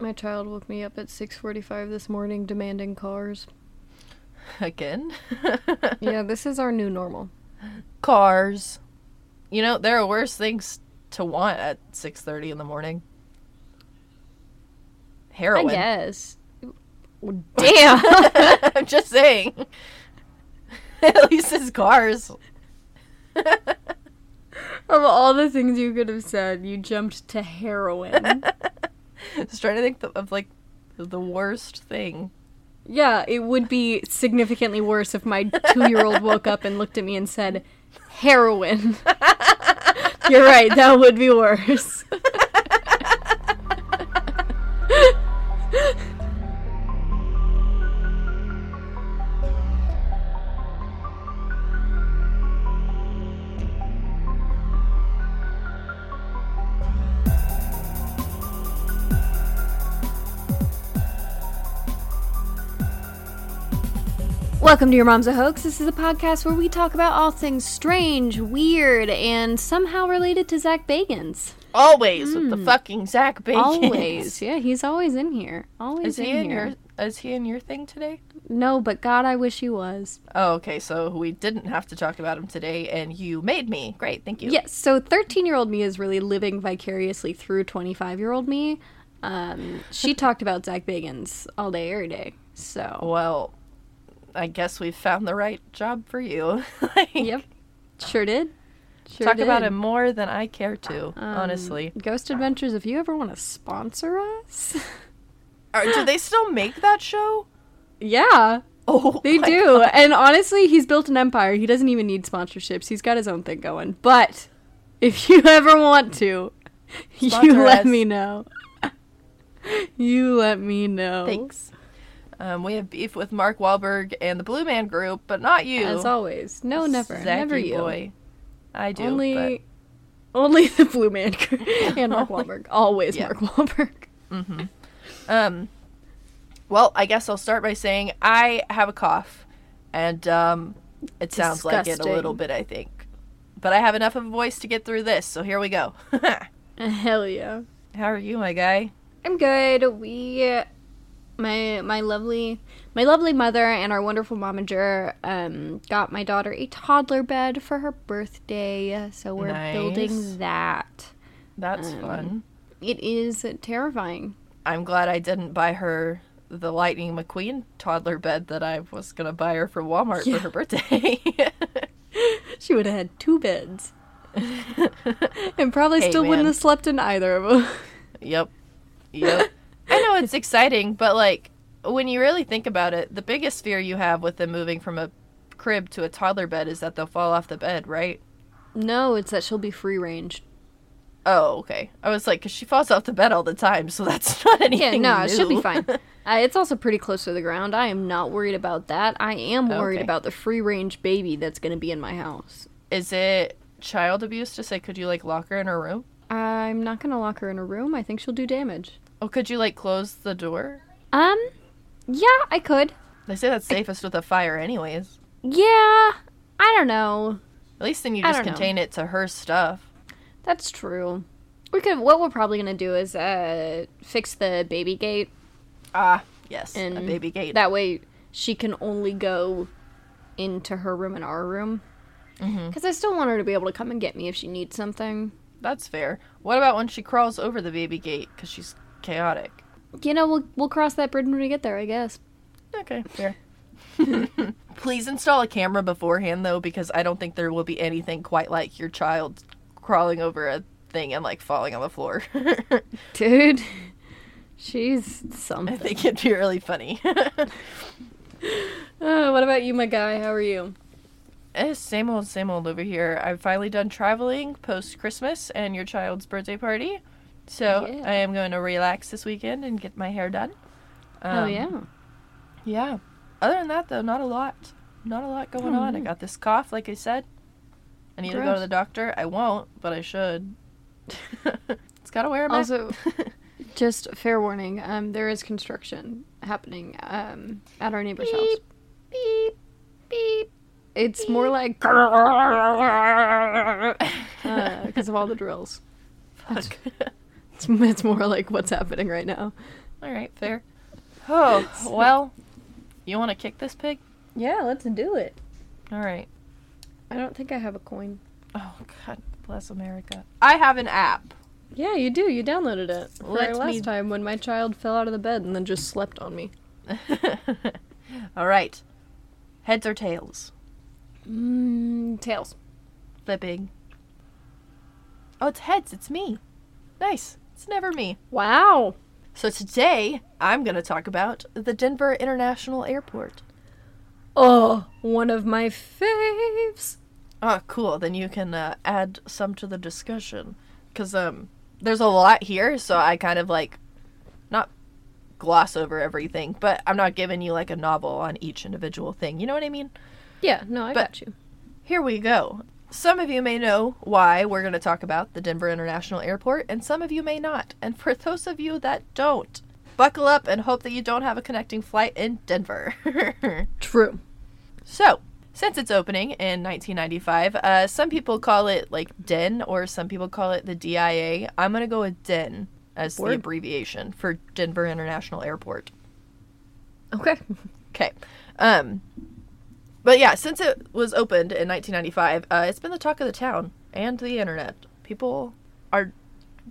My child woke me up at 6:45 this morning demanding cars. Again? yeah, this is our new normal. Cars. You know, there are worse things to want at 6:30 in the morning. Heroin. I guess. Damn. I'm just saying. At least it's cars. Of all the things you could have said, you jumped to heroin. Just trying to think of like the worst thing. yeah, it would be significantly worse if my two-year-old woke up and looked at me and said, "Heroin." You're right. That would be worse. Welcome to Your Mom's a Hoax. This is a podcast where we talk about all things strange, weird, and somehow related to Zach Bagans. Always with the fucking Zach Bagans. Always. Yeah, he's always in here. Always Is he in, in here. your is he in your thing today? No, but God, I wish he was. Oh, okay. So we didn't have to talk about him today, and you made me. Great, thank you. Yes, so 13 year old me is really living vicariously through 25 year old me. Um, she talked about Zach Bagans all day, every day. So, Well, I guess we've found the right job for you. Like, yep, sure did. Sure Talk about it more than I care to, Um, honestly. Ghost Adventures, if you ever want to sponsor us. Are, do they still make that show? yeah, Oh, they do. And honestly, he's built an empire. He doesn't even need sponsorships. He's got his own thing going. But if you ever want to, you Sponsor let me know. you let me know. Thanks. Um, we have beef with Mark Wahlberg and the Blue Man Group, but not you. As always. No, never. never you. boy. I do. only only the blue man Group and Mark Wahlberg. Always Yeah. Mark Wahlberg. but, um, well, I guess I'll start by saying I have a cough, and um, it sounds like it a little bit. I think, but I have enough of a voice to get through this. So here we go. Hell yeah. How are you, my guy? I'm good. We my my lovely my lovely mother and our wonderful momager um got my daughter a toddler bed for her birthday. So we're Nice. building that. That's Um, fun. It is terrifying. I'm glad I didn't buy her the Lightning McQueen toddler bed that I was gonna buy her from Walmart Yeah. for her birthday. She would have had two beds. and probably Hey, still wouldn't have slept in either of them. Yep. Yep. It's exciting, but like when you really think about it, the biggest fear you have with them moving from a crib to a toddler bed is that they'll fall off the bed, right? no, it's that she'll be free range. Oh, okay. I was like, because she falls off the bed all the time, so that's not anything. Yeah, no, it should be fine. Uh, it's also pretty close to the ground. I am not worried about that. I am worried Okay. about the free range baby that's going to be in my house. Is it child abuse to say, could you like lock her in her room? I'm not going to lock her in a room. I think she'll do damage. Oh, could you like close the door? Um, yeah, I could. They say that's safest with a fire, anyways. Yeah, I don't know. At least then you I just don't know. contain it to her stuff. That's true. We could. What we're probably going to do is uh fix the baby gate, Ah, yes, a baby gate. That way, she can only go into her room and our room. Because I still want her to be able to come and get me if she needs something. That's fair. What about when she crawls over the baby gate because she's chaotic? You know, we'll we'll cross that bridge when we get there, I guess. Okay, fair. Please install a camera beforehand though, because I don't think there will be anything quite like your child crawling over a thing and like falling on the floor. Dude, she's something. I think it'd be really funny. Uh, what about you, my guy? How are you? Eh, same old, same old over here. I've finally done traveling post Christmas and your child's birthday party. So Yeah. I am going to relax this weekend and get my hair done. oh Um, yeah. Yeah. Other than that, though, not a lot. Not a lot going Oh, on. I got this cough, like I said. I need to go to the doctor. I won't, but I should. it's gotta wear a mask. Also, just fair warning. Um, there is construction happening um at our neighbor's house. beep, beep, beep. It's more like because of all the drills. Fuck. It's, it's more like what's happening right now. All right, fair. Oh, well, you want to kick this pig? Yeah, let's do it. All right. I don't think I have a coin. Oh, God bless America. I have an app. Yeah, you do. You downloaded it for Let last me- time when my child fell out of the bed and then just slept on me. All right. Heads or tails? Mmm, tails. Flipping. Oh, it's heads. It's me. Nice. It's never me. Wow. So today, I'm going to talk about the Denver International Airport. Oh, one of my faves. Oh, cool. Then you can uh, add some to the discussion. Because um, there's a lot here, so I kind of like not gloss over everything, but I'm not giving you like a novel on each individual thing. You know what I mean? Yeah, no, I But- got you. Here we go. Some of you may know why we're going to talk about the Denver International Airport, and some of you may not. And for those of you that don't, buckle up and hope that you don't have a connecting flight in Denver. True. so, since its opening in 1995, uh, some people call it like DEN or some people call it the DIA. I'm going to go with DEN as the abbreviation for Denver International Airport. Okay. Okay. Um, but yeah, since it was opened in 1995, uh, it's been the talk of the town and the internet. People are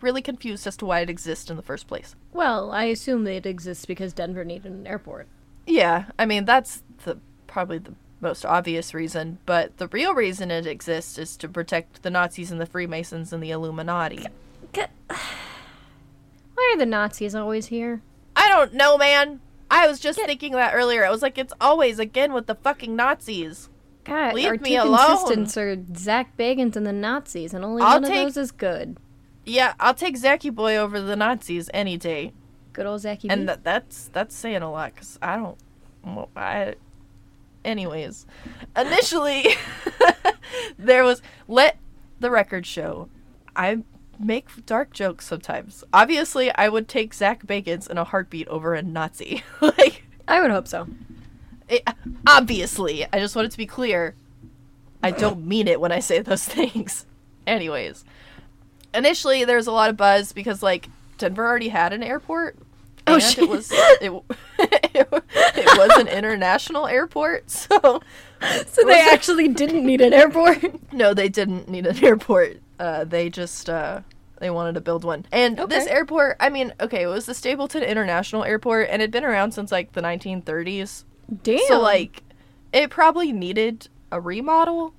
really confused as to why it exists in the first place. Well, I assume that it exists because Denver needed an airport. Yeah, I mean that's the probably the most obvious reason, but the real reason it exists is to protect the Nazis and the Freemasons and the Illuminati. Why are the Nazis always here? I don't know, man. I was just Get- thinking that earlier. I was like, it's always again with the fucking Nazis. God, Leave our me two alone. consistents are Zach Bagans and the Nazis, and only I'll one take- of those is good. Yeah, I'll take Zachy Boy over the Nazis any day. Good old Zachy and that that's that's saying a lot because I don't. Well, I. Anyways, initially, there was let the record show. I make dark jokes sometimes. Obviously, I would take Zach Bagans in a heartbeat over a Nazi. like, I would hope so. it, obviously, I just want it to be clear. I don't mean it when I say those things. Anyways, initially there was a lot of buzz because like Denver already had an airport. Oh, and shit. it was it, it, it was an international airport, so So they actually didn't need an airport. no, they didn't need an airport. Uh, they just uh, they wanted to build one. And this airport, I mean, okay, it was the Stapleton International Airport, and it'd been around since like the 1930s. Damn. So like, it probably needed a remodel,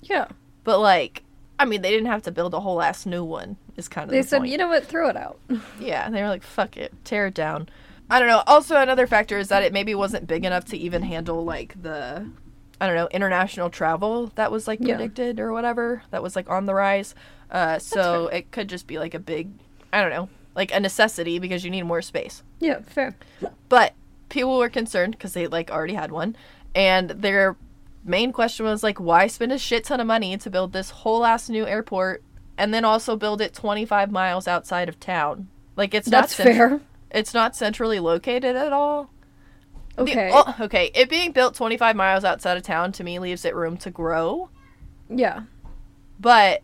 yeah. but like, I mean, they didn't have to build a whole ass new one. Is kind of They the said, point. you know what, throw it out. Yeah, they were like, fuck it, tear it down. I don't know. Also, another factor is that it maybe wasn't big enough to even handle like the, I don't know, international travel that was like Yeah. predicted or whatever that was like on the rise. Uh, so it could just be like a big, I don't know, like a necessity because you need more space. yeah, fair. But people were concerned because they like already had one, and their main question was like, why spend a shit ton of money to build this whole ass new airport and then also build it 25 miles outside of town? Like it's That's not cent- fair. It's not centrally located at all. The- Okay. oh, okay. It being built 25 miles outside of town to me leaves it room to grow, Yeah. but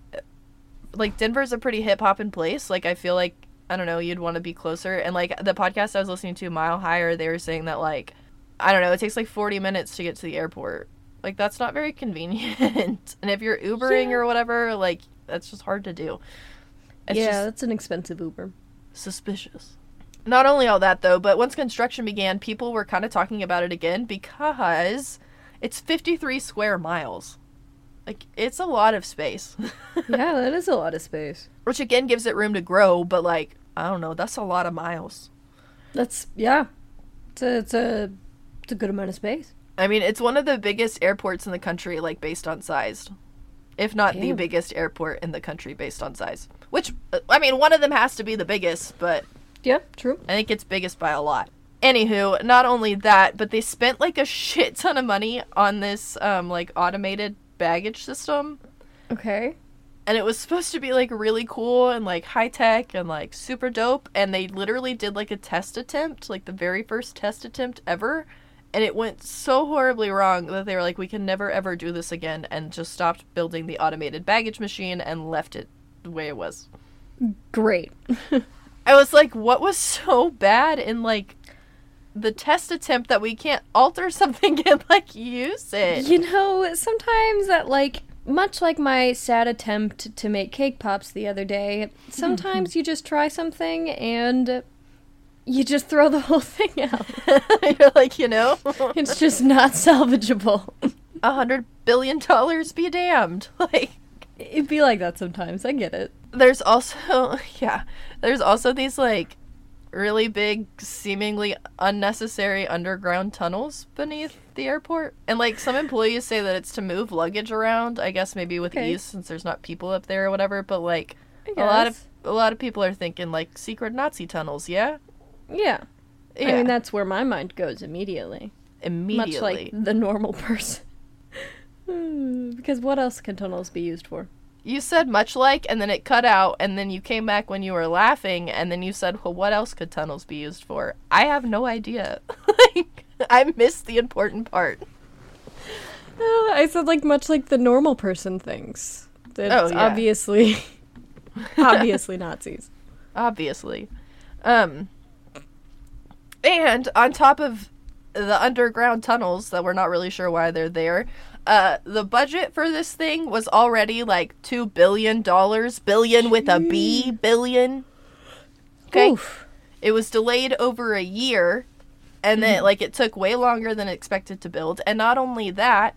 like Denver's a pretty hip hop in place. Like I feel like I don't know, you'd want to be closer. And like the podcast I was listening to, Mile Higher, they were saying that like I don't know, it takes like 40 minutes to get to the airport. Like that's not very convenient. and if you're Ubering Yeah. or whatever, like that's just hard to do. It's yeah, that's an expensive Uber. suspicious. Not only all that though, but once construction began, people were kind of talking about it again because it's 53 square miles. Like it's a lot of space. yeah, that is a lot of space. Which again gives it room to grow, but like, I don't know, that's a lot of miles. That's yeah. It's a it's a it's a good amount of space. I mean, it's one of the biggest airports in the country, like based on size. If not the biggest airport in the country based on size. Which, uh, I mean, one of them has to be the biggest, but Yeah, true. I think it's biggest by a lot. Anywho, not only that, but they spent like a shit ton of money on this um like automated baggage system. Okay. And it was supposed to be like really cool and like high tech and like super dope. And they literally did like a test attempt, like the very first test attempt ever. And it went so horribly wrong that they were like, we can never ever do this again. And just stopped building the automated baggage machine and left it the way it was. Great. I was like, what was so bad in like the test attempt that we can't alter something and like use it? You know, sometimes that like much like my sad attempt to make cake pops the other day, sometimes you just try something and you just throw the whole thing out. You're like, you know, It's just not salvageable. a hundred billion dollars be damned. Like, It'd be like that sometimes. I get it. there's also, yeah, there's also these like really big, seemingly unnecessary underground tunnels beneath the airport. And like some employees say that it's to move luggage around, I guess maybe with Okay. ease since there's not people up there or whatever, but like a lot of a lot of people are thinking like secret Nazi tunnels, yeah? Yeah. Yeah. I mean, that's where my mind goes immediately. immediately. Much like the normal person. Because what else can tunnels be used for? You said much like, and then it cut out, and then you came back when you were laughing, and then you said, "Well, what else could tunnels be used for?" I have no idea. like, I missed the important part. Uh, I said like much like the normal person thinks. It's Oh, yeah. obviously obviously Nazis. Obviously, um, and on top of the underground tunnels that we're not really sure why they're there, uh, the budget for this thing was already like two billion dollars, billion with a B, billion. Okay. Oof. It was delayed over a year, and then like it took way longer than expected to build. And not only that,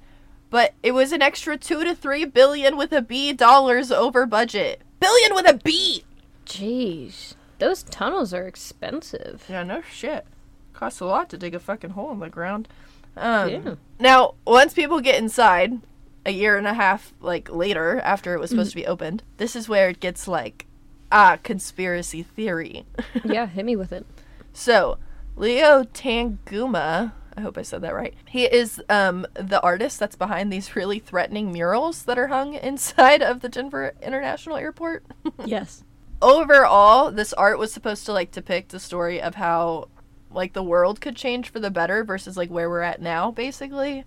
but it was an extra two to three billion with a B dollars over budget. Billion with a B. Jeez. Those tunnels are expensive. Yeah, no shit. Costs a lot to dig a fucking hole in the ground. Um, Yeah. Now, once people get inside, a year and a half like later, after it was supposed to be opened, this is where it gets like, ah, conspiracy theory. yeah, hit me with it. So, Leo Tanguma, I hope I said that right. He is um, the artist that's behind these really threatening murals that are hung inside of the Denver International Airport. Yes. Overall, this art was supposed to like depict the story of how like the world could change for the better versus like where we're at now basically.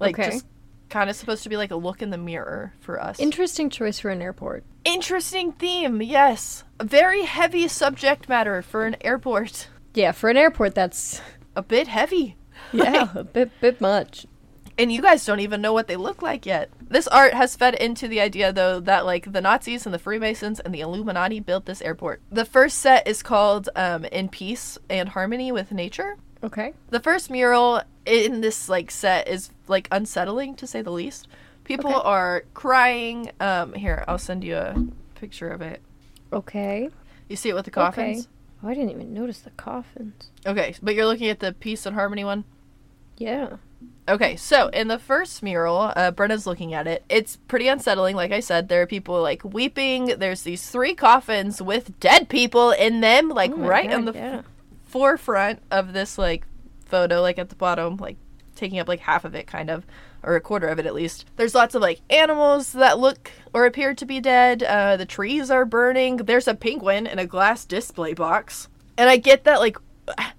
Like Okay. just kind of supposed to be like a look in the mirror for us. Interesting choice for an airport. Interesting theme, yes. A very heavy subject matter for an airport. Yeah, for an airport that's A bit heavy. yeah, a bit bit much. And you guys don't even know what they look like yet. This art has fed into the idea, though, that like the Nazis and the Freemasons and the Illuminati built this airport. The first set is called um, "In Peace and Harmony with Nature." Okay. The first mural in this like set is like unsettling to say the least. People Okay. are crying. Um, here, I'll send you a picture of it. Okay. You see it with the coffins. Okay. Oh, I didn't even notice the coffins. Okay, but you're looking at the peace and harmony one. Yeah. Okay, so in the first mural, uh, Brenna's looking at it. It's pretty unsettling. Like I said, there are people like weeping. There's these three coffins with dead people in them, like Oh right God, on the yeah. forefront of this like photo, like at the bottom, like taking up like half of it, kind of, or a quarter of it at least. There's lots of like animals that look or appear to be dead. Uh, the trees are burning. There's a penguin in a glass display box, and I get that like.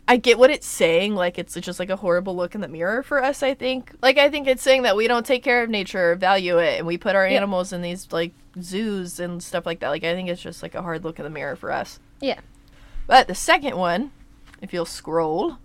I get what it's saying, like it's just like a horrible look in the mirror for us, I think. Like I think it's saying that we don't take care of nature or value it and we put our Yeah. animals in these like zoos and stuff like that. Like I think it's just like a hard look in the mirror for us. Yeah. But the second one, if you'll scroll,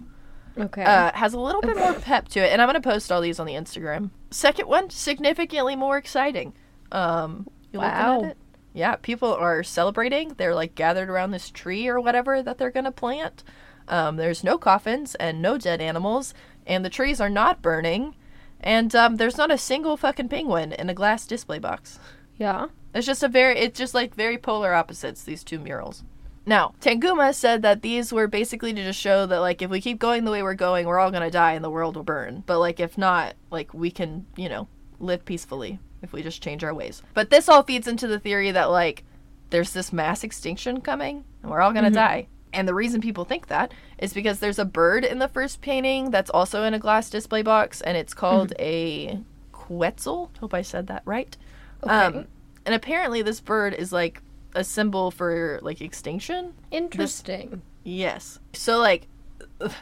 Okay. uh, has a little bit more pep to it, and I'm gonna post all these on the Instagram. Second one, significantly more exciting. Um, Wow. at it? Yeah, people are celebrating. They're like gathered around this tree or whatever that they're gonna plant. Um, there's no coffins and no dead animals, and the trees are not burning, and um, there's not a single fucking penguin in a glass display box. yeah. It's just a very, it's just like very polar opposites, these two murals. Now, Tanguma said that these were basically to just show that, like, if we keep going the way we're going, we're all gonna die and the world will burn. But, like, if not, like, we can, you know, live peacefully if we just change our ways. But this all feeds into the theory that, like, there's this mass extinction coming and we're all gonna die. And the reason people think that is because there's a bird in the first painting that's also in a glass display box, and it's called a quetzal. Hope I said that right. Okay. Um, and apparently, this bird is like a symbol for like extinction. Interesting. Yes. So, like,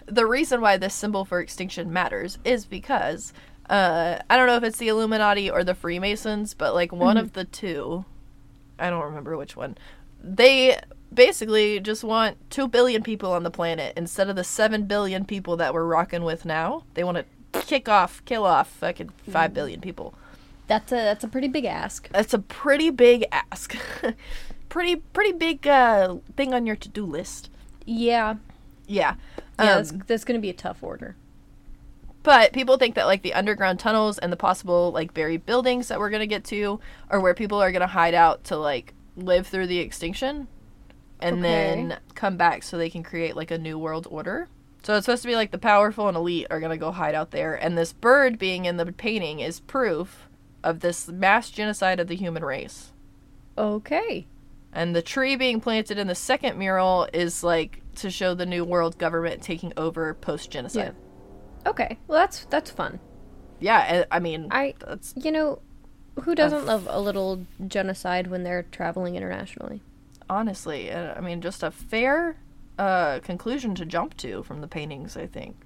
the reason why this symbol for extinction matters is because uh, I don't know if it's the Illuminati or the Freemasons, but like one of the two, I don't remember which one, they basically just want 2 billion people on the planet instead of the 7 billion people that we're rocking with now. They want to kick off, kill off fucking 5 billion people. That's a that's a pretty big ask. That's a pretty big ask. pretty pretty big uh, thing on your to-do list. Yeah. Yeah. Yeah, Um, that's, that's going to be a tough order. But people think that like the underground tunnels and the possible like buried buildings that we're gonna get to are where people are gonna hide out to like live through the extinction and Okay. then come back so they can create like a new world order. So it's supposed to be like the powerful and elite are gonna go hide out there, and this bird being in the painting is proof of this mass genocide of the human race. Okay. And the tree being planted in the second mural is like to show the new world government taking over post genocide. Yeah. Okay. Well, that's that's fun. Yeah, I I mean, I that's you know, who doesn't love a little genocide when they're traveling internationally? Honestly, I mean, just a fair uh, conclusion to jump to from the paintings. I think,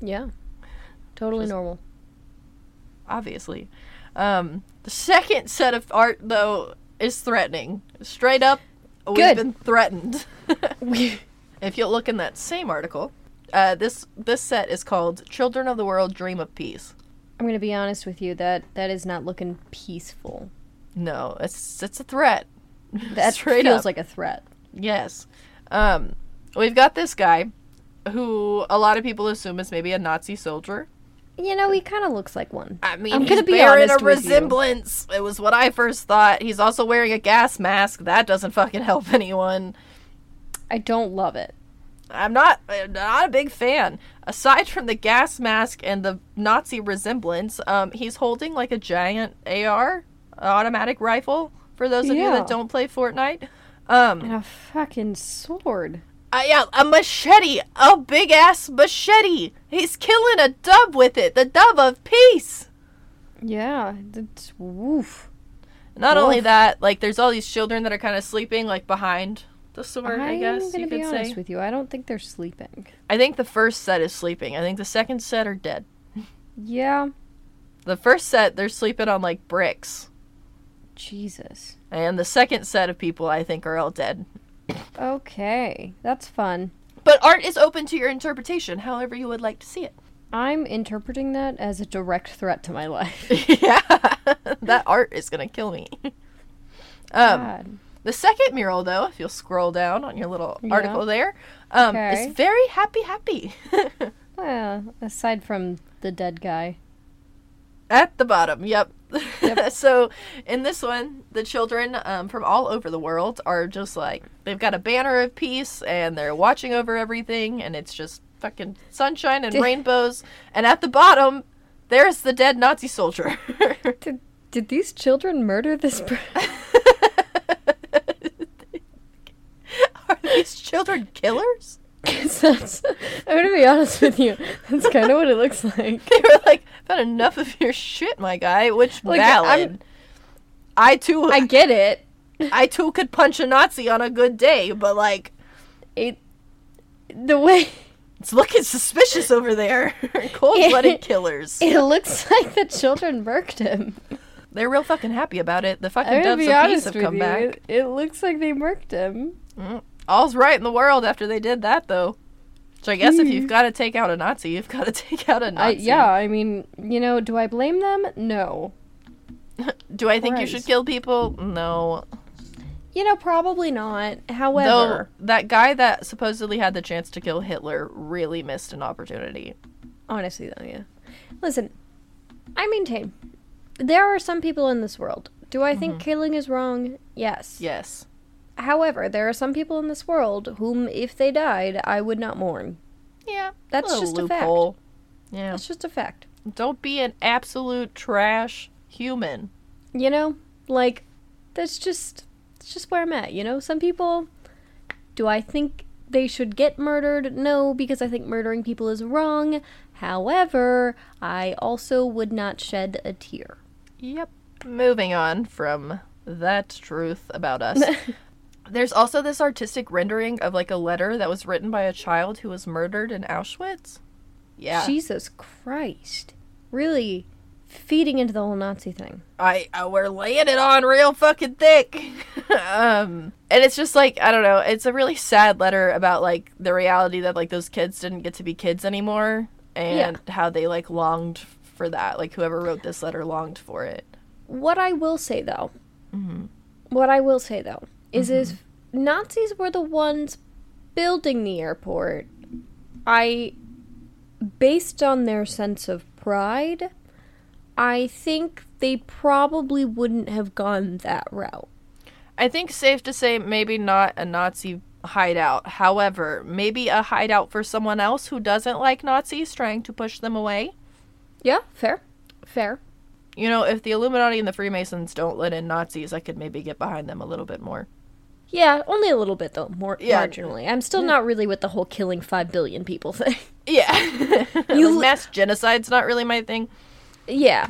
Yeah. Totally Just- normal. obviously, um, the second set of art though is threatening. Straight up, we've been threatened. if you look in that same article, uh, this this set is called "Children of the World Dream of Peace." I'm going to be honest with you that that is not looking peaceful. No, it's it's a threat. That Straight feels up. like a threat. Yes. Um, we've got this guy who a lot of people assume is maybe a Nazi soldier. You know, he kind of looks like one. I mean, I'm he's gonna be honest a with you. resemblance. It was what I first thought. He's also wearing a gas mask. That doesn't fucking help anyone. I don't love it. I'm not I'm not a big fan. Aside from the gas mask and the Nazi resemblance, um, he's holding like a giant AR, automatic rifle. For those of you that don't play Fortnite, um, And a fucking sword. Uh, yeah, a machete, a big ass machete. He's killing a dove with it, the dove of peace. Yeah, it's woof. Not only that, like there's all these children that are kind of sleeping like behind the sword. I I'm guess gonna you be could honest say. with you. I don't think they're sleeping. I think the first set is sleeping. I think the second set are dead. Yeah. The first set they're sleeping on like bricks, Jesus. And the second set of people I think are all dead. Okay, that's fun. But art is open to your interpretation, however you would like to see it. I'm interpreting that as a direct threat to my life. yeah, that art is gonna kill me. um. God. The second mural, though, if you'll scroll down on your little Yeah. article there, um, Okay. is very happy, happy. Well, aside from the dead guy. At the bottom, yep. Yep. so in this one, the children um, from all over the world are just like they've got a banner of peace and they're watching over everything, and it's just fucking sunshine and Did- rainbows. And at the bottom, there's the dead Nazi soldier. Did did these children murder this? Per- are these children killers? That's, I'm gonna be honest with you. That's kind of what it looks like. They were like, "I've had enough of your shit, my guy." Which Like, valid. I'm- I too, I get it. I too could punch a Nazi on a good day, but like, It the way it's looking suspicious over there. Cold-blooded killers. it looks like the children murked him. They're real fucking happy about it. The fucking doves of peace have come you. back. It, it looks like they murked him. Mm. All's right in the world after they did that, though. So I guess if Hmm. you've got to take out a Nazi, you've got to take out a Nazi. yeah, I mean, you know, do I blame them? No. Do I think you should kill people? No. You know, probably not. Though However, that guy that supposedly had the chance to kill Hitler really missed an opportunity. honestly, though, yeah. Listen, I maintain there are some people in this world. Do I think killing is wrong? Yes. Yes. However, there are some people in this world whom, if they died, I would not mourn. Yeah. That's little just a fact. Yeah. That's just a fact. Don't be an absolute trash human. You know, like that's just that's just where I'm at. You know, some people. Do I think they should get murdered? No, because I think murdering people is wrong. However, I also would not shed a tear. Yep. Moving on from that truth about us. There's also this artistic rendering of like a letter that was written by a child who was murdered in Auschwitz. Yeah. Jesus Christ. Really? feeding into the whole Nazi thing. I, I we're laying it on real fucking thick. um and it's just like I don't know, it's a really sad letter about like the reality that like those kids didn't get to be kids anymore and how they like longed for that. Like whoever wrote this letter longed for it. What I will say though, Mhm. what I will say though, is if mm-hmm. Nazis were the ones building the airport, I, based on their sense of pride, I think they probably wouldn't have gone that route. I think safe to say maybe not a Nazi hideout. However, maybe a hideout for someone else who doesn't like Nazis trying to push them away. Yeah, fair, fair. You know, if the Illuminati and the Freemasons don't let in Nazis, I could maybe get behind them a little bit more. Yeah, only a little bit though, more Yeah. marginally. I'm still not really with the whole killing five billion people thing. Yeah. You- Like, mass genocide's not really my thing. yeah.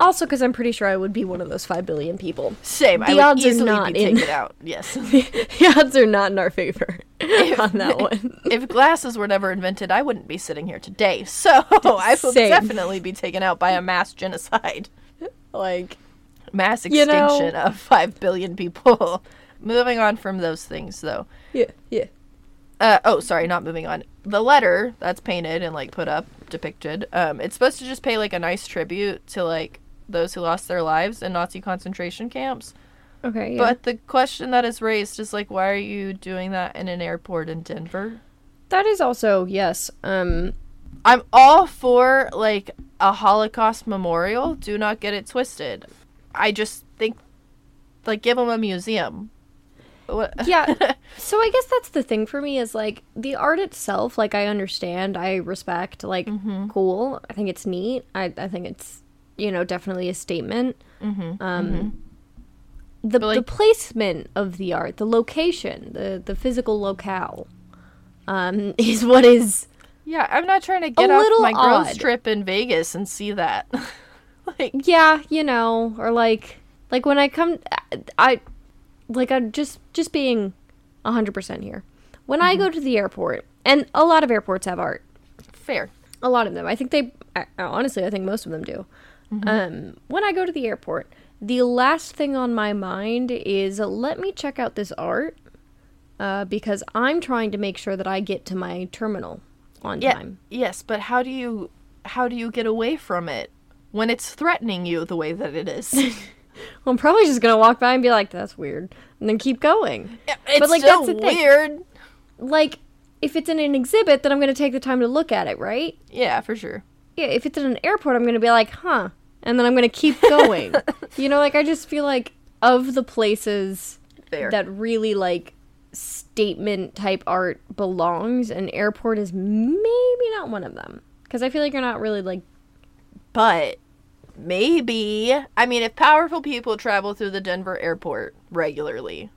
Also, because I'm pretty sure I would be one of those five billion people. Same. I The would odds are not be in- taken out. Yes. the odds are not in our favor on that one. if glasses were never invented, I wouldn't be sitting here today. So I would definitely be taken out by a mass genocide. Like, Mass You know- extinction of 5 billion people. Moving on from those things, though. yeah, yeah. Uh, oh, sorry, not moving on. The letter that's painted and like put up, depicted. Um, it's supposed to just pay like a nice tribute to like those who lost their lives in Nazi concentration camps. Okay, yeah. But the question that is raised is like, why are you doing that in an airport in Denver? that is also yes. Um, I'm all for like a Holocaust memorial. Do not get it twisted. I just think, like, give them a museum. Yeah. so I guess that's the thing for me is like the art itself. Like I understand, I respect. Like cool. I think it's neat. I I think it's you know definitely a statement. Mhm, Um, the like- the placement of the art, the location, the the physical locale, um, is what is yeah, I'm not trying to get off my girls trip in Vegas and see that. like, yeah, you know, or like like when I come, I like I'm just just being hundred percent here. When I go to the airport, and a lot of airports have art. fair. A lot of them. I think they. I, honestly, I think most of them do. Um, when I go to the airport, the last thing on my mind is let me check out this art uh, because I'm trying to make sure that I get to my terminal on Yeah. time. Yes, but how do you how do you get away from it when it's threatening you the way that it is? Well, I'm probably just gonna walk by and be like, "That's weird," and then keep going. it's like, still that's the thing. weird. Like, if it's in an exhibit, then I'm gonna take the time to look at it, right? Yeah, for sure. Yeah. If it's in an airport, I'm gonna be like, "Huh," and then I'm gonna keep going. you know, like I just feel like of the places Fair. that really like statement type art belongs, an airport is maybe not one of them because I feel like you're not really like But maybe, I mean, if powerful people travel through the Denver airport regularly,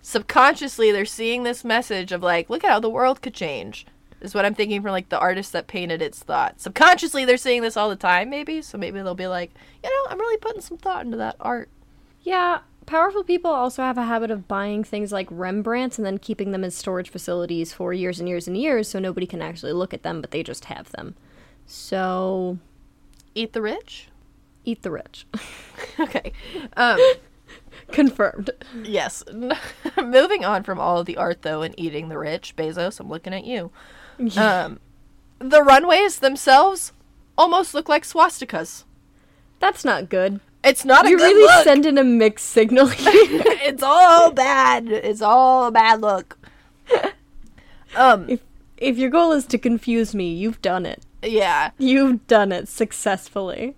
subconsciously they're seeing this message of like, look at how the world could change. Is what I'm thinking from like the artist that painted its thought. Subconsciously they're seeing this all the time, maybe. So maybe they'll be like, you know, I'm really putting some thought into that art. Yeah, powerful people also have a habit of buying things like Rembrandts and then keeping them as storage facilities for years and years and years so nobody can actually look at them, but they just have them. So, Eat the rich. Eat the rich. okay. Um, Confirmed. yes. Moving on from all of the art though and eating the rich, Bezos, I'm looking at you. Um, the runways themselves almost look like swastikas. That's not good. It's not a You're really look. sending a mixed signal here. it's all bad. It's all a bad look. Um, if, if your goal is to confuse me, you've done it. Yeah. You've done it successfully.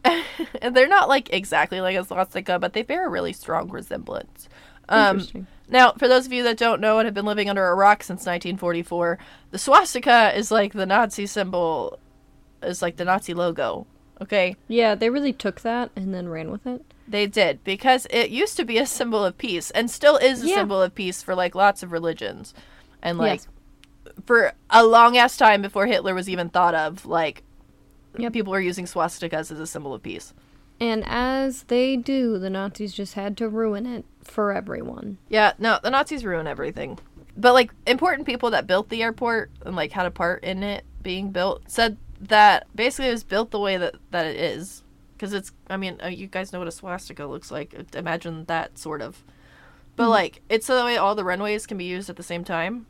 And they're not like exactly like a swastika, but they bear a really strong resemblance. Um, now, for those of you that don't know and have been living under a rock since 1944, the swastika is like the Nazi symbol, is like the Nazi logo. Okay, Yeah, they really took that and then ran with it. they did because it used to be a symbol of peace and still is a Yeah. symbol of peace for like lots of religions, and like Yes. For a long ass time before Hitler was even thought of, like Yep. people were using swastikas as a symbol of peace. And as they do, the Nazis just had to ruin it for everyone. Yeah, no, the Nazis ruin everything. But like important people that built the airport and like had a part in it being built said that basically it was built the way that that it is because it's. I mean, uh, you guys know what a swastika looks like. Imagine that sort of. But like, it's so the way all the runways can be used at the same time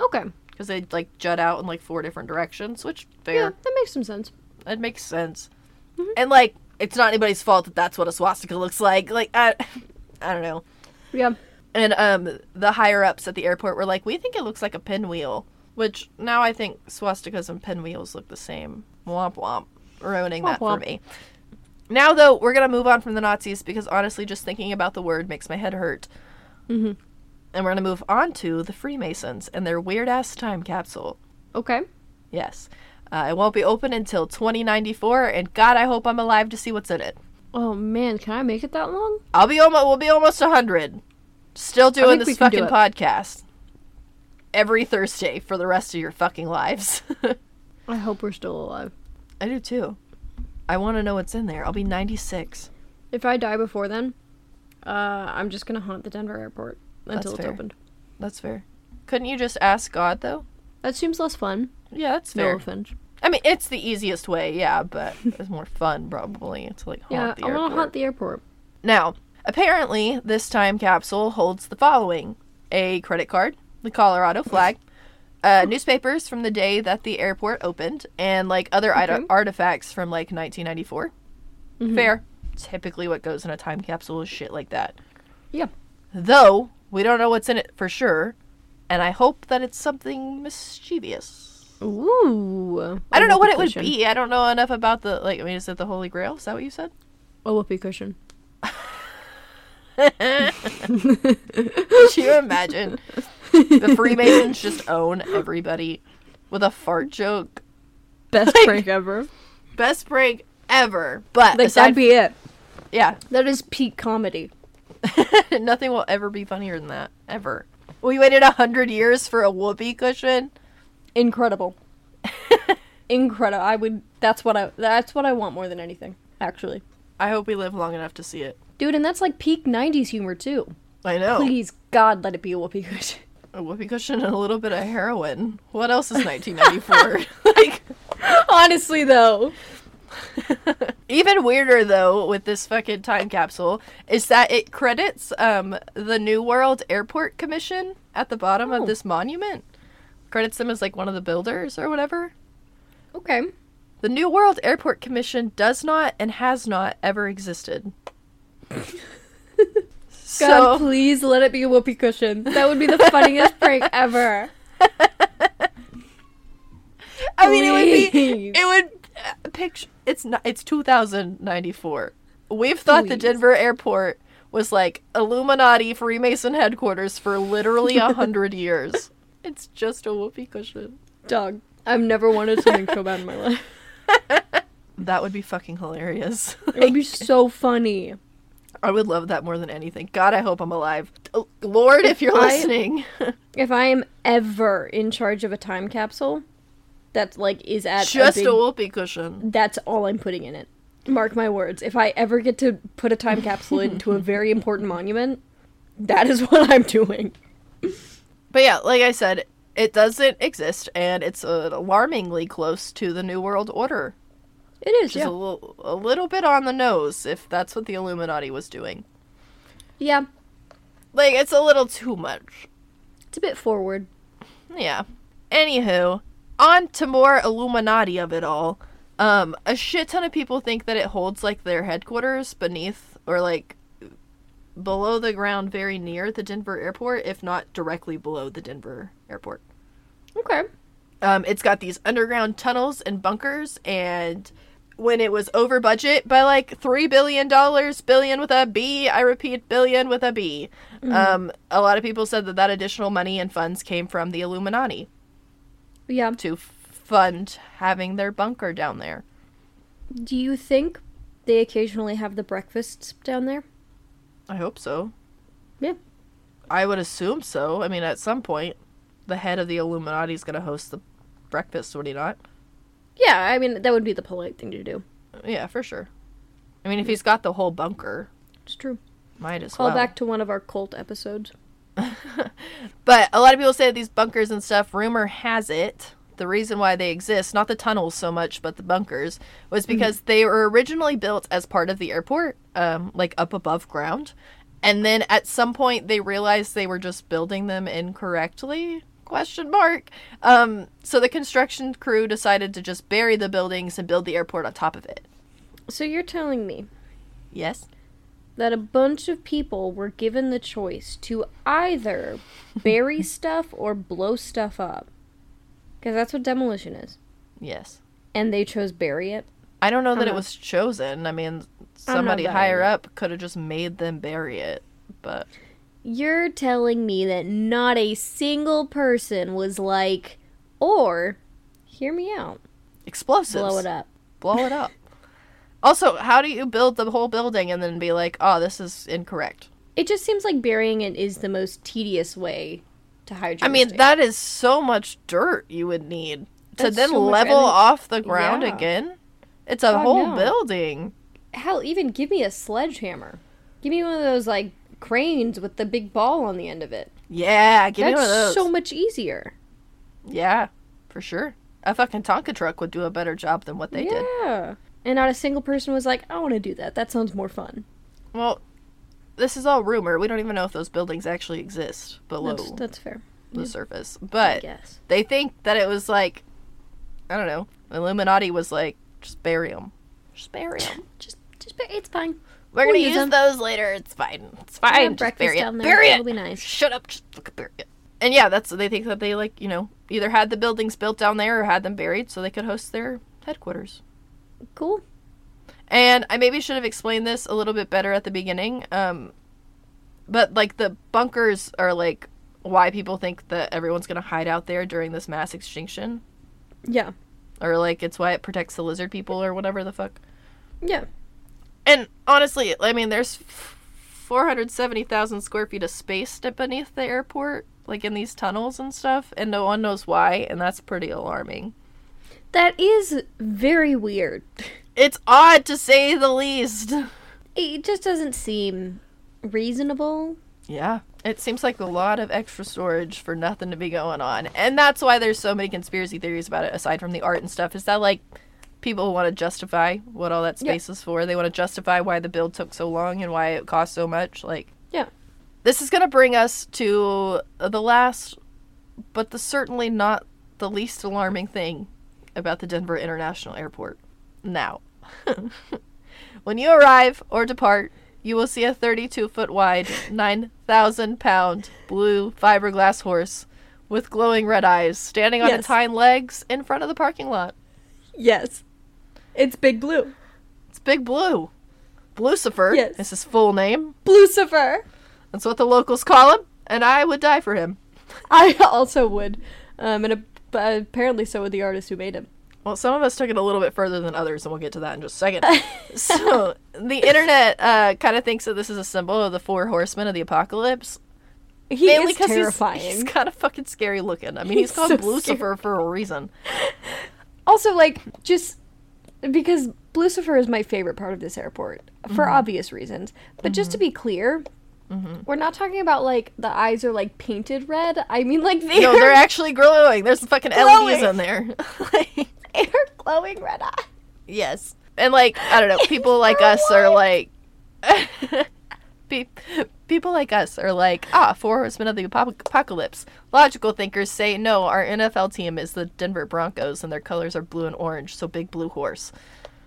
Okay. Because they like jut out in like four different directions, which fair. Yeah, that makes some sense. It makes sense. Mm-hmm. And like, it's not anybody's fault that that's what a swastika looks like. Like, I, I don't know. Yeah. And um, the higher ups at the airport were like, "We think it looks like a pinwheel," which now I think swastikas and pinwheels look the same. Womp womp, ruining Womp that for me. Now though, we're gonna move on from the Nazis because honestly, just thinking about the word makes my head hurt. Mm-hmm. And we're gonna move on to the Freemasons and their weird ass time capsule. Okay. Yes, uh, it won't be open until 2094, and God, I hope I'm alive to see what's in it. Oh man, can I make it that long? I'll be almost. We'll be almost 100. Still doing this can do fucking podcast every Thursday for the rest of your fucking lives. I hope we're still alive. I do too. I want to know what's in there. I'll be 96. If I die before then, uh, I'm just gonna haunt the Denver airport until That's it's fair. opened. That's fair. Couldn't you just ask God though? That seems less fun. Yeah, that's No fair. offense. I mean, it's the easiest way, yeah, but it's more fun probably to like haunt Yeah, the I want airport. to haunt the airport. Now, apparently, this time capsule holds the following a credit card, the Colorado flag, uh, newspapers from the day that the airport opened, and like other Okay. artifacts from like 1994. Mhm. Fair. Typically, what goes in a time capsule is shit like that. Yeah. Though, we don't know what's in it for sure, and I hope that it's something mischievous. Ooh. I don't know what it would cushion. be. I don't know enough about the, like, I mean, is it the Holy Grail? Is that what you said? A whoopee cushion. Could you imagine? The Freemasons just own everybody with a fart joke. Best Like- prank ever. Best prank ever. But Like aside, that'd be it. yeah, That is peak comedy. nothing will ever be funnier than that ever. We waited a hundred years for a whoopee cushion. Incredible. Incredible. I would. That's what I. That's what I want more than anything. Actually, I hope we live long enough to see it. dude, and that's like peak '90s humor too. I know Please, God, let it be a whoopee cushion. a whoopee cushion and a little bit of heroin. What else is 1994? like Honestly, though. Even weirder though with this fucking time capsule is that it credits um the New World Airport Commission at the bottom Oh. of this monument. Credits them as like one of the builders or whatever. Okay. The New World Airport Commission does not and has not ever existed. God, so please let it be a whoopee cushion. That would be the funniest prank ever. I mean it would be it would picture it's not it's 2094. We've thought the Denver airport was like Illuminati Freemason headquarters for literally a hundred years. It's just a whoopee cushion. Dog. I've never wanted something so bad in my life. That would be fucking hilarious. It would be so funny. I would love that more than anything. God, I hope I'm alive. Lord, if you're I- listening. If I am ever in charge of a time capsule, that like is at just a a, whoopee cushion. that's all I'm putting in it. Mark my words. If I ever get to put a time capsule into a very important monument, that is what I'm doing. But yeah, like I said, it doesn't exist, and it's uh, alarmingly close to the New World Order. It is, yeah. a, little, a little bit on the nose, if that's what the Illuminati was doing. yeah. Like, it's a little too much. It's a bit forward. Yeah. Anywho, on to more Illuminati of it all. Um, a shit ton of people think that it holds like their headquarters beneath or like below the ground very near the Denver airport, if not directly below the Denver airport. Okay. Um, it's got these underground tunnels and bunkers, and when it was over budget by like three billion dollars, billion with a B, I repeat, billion with a B. Um, a lot of people said that that additional money and funds came from the Illuminati Yeah. to fund having their bunker down there. Do you think they occasionally have the breakfasts down there? I hope so. Yeah. I would assume so. I mean, at some point, the head of the Illuminati is going to host the breakfast, would he not? Yeah, I mean that would be the polite thing to do. Yeah, for sure. I mean, if he's got the whole bunker, It's true. might as Call well. Call back to one of our cult episodes. But a lot of people say these bunkers and stuff, rumor has it the reason why they exist, not the tunnels so much, but the bunkers, was because they were originally built as part of the airport, um, like up above ground. And then at some point they realized they were just building them incorrectly. Question mark. Um, so the construction crew decided to just bury the buildings and build the airport on top of it. So you're telling me Yes. That a bunch of people were given the choice to either bury stuff or blow stuff up. Because that's what demolition is. Yes. And they chose bury it. I don't know that I'm it was chosen. I mean, somebody higher up could have just made them bury it, but You're telling me that not a single person was like, or, hear me out, explosives. blow it up. Blow it up. Also, how do you build the whole building and then be like, "Oh, this is incorrect"? It just seems like burying it is the most tedious way to hide your I mean, mistake. that is so much dirt you would need to That's then so much- level and off the ground Yeah. again. It's a God, whole no. building. Hell, even give me a sledgehammer. Give me one of those, like, cranes with the big ball on the end of it. Yeah, give me That's one of those. so much easier. yeah, for sure. A fucking Tonka truck would do a better job than what they did. yeah. And not a single person was like, I want to do that. That sounds more fun. Well, this is all rumor. We don't even know if those buildings actually exist below That's, that's fair. the yeah. surface. But they think that it was like, I don't know, Illuminati was like, just bury them. Just bury them. Just, just, bur- it's fine. We're We'll gonna use those later. It's fine. It's fine. Just breakfast bury it. down there. Bury it. It'll be nice. Shut up. Just bury it. And yeah, that's they think that they like you know either had the buildings built down there or had them buried so they could host their headquarters. Cool. And I maybe should have explained this a little bit better at the beginning. Um, but like the bunkers are like why people think that everyone's gonna hide out there during this mass extinction, Yeah. or like it's why it protects the lizard people or whatever the fuck. Yeah. And honestly, I mean, there's four hundred seventy thousand square feet of space beneath the airport, like in these tunnels and stuff, and no one knows why, and that's pretty alarming. That is very weird. It's odd to say the least. It just doesn't seem reasonable. Yeah. It seems like a lot of extra storage for nothing to be going on. And that's why there's so many conspiracy theories about it, aside from the art and stuff. Is that like people want to justify what all that Yeah. space is for? They want to justify why the build took so long and why it cost so much. Like, Yeah. this is going to bring us to the last, but the certainly not the least alarming thing about the Denver International Airport. Now, when you arrive or depart, you will see a 32 foot wide, 9,000 pound blue fiberglass horse with glowing red eyes standing on Yes. its hind legs in front of the parking lot. Yes. It's Big Blue. It's Big Blue. Blucifer Yes. is his full name. Blucifer. That's what the locals call him, and I would die for him. I also would. Um, and a, but apparently so would the artist who made him. Well, some of us took it a little bit further than others, and we'll get to that in just a second. so, the internet uh, kind of thinks that this is a symbol of the four horsemen of the apocalypse. He mainly is 'cause he's- terrifying. He's, kind of fucking scary looking. I mean, he's, He's called so Lucifer for a reason. Also, like, just because Lucifer is my favorite part of this airport for Mm-hmm. obvious reasons. But just to be clear, we're not talking about like the eyes are like painted red. I mean, like they No, they're actually glowing. There's fucking LEDs in there. Like, they're glowing red eyes. yes. And, like, I don't know, people like us are like. pe- people like us are like, ah, four horsemen of the apo- apocalypse. Logical thinkers say, no, our NFL team is the Denver Broncos, and their colors are blue and orange, so big blue horse.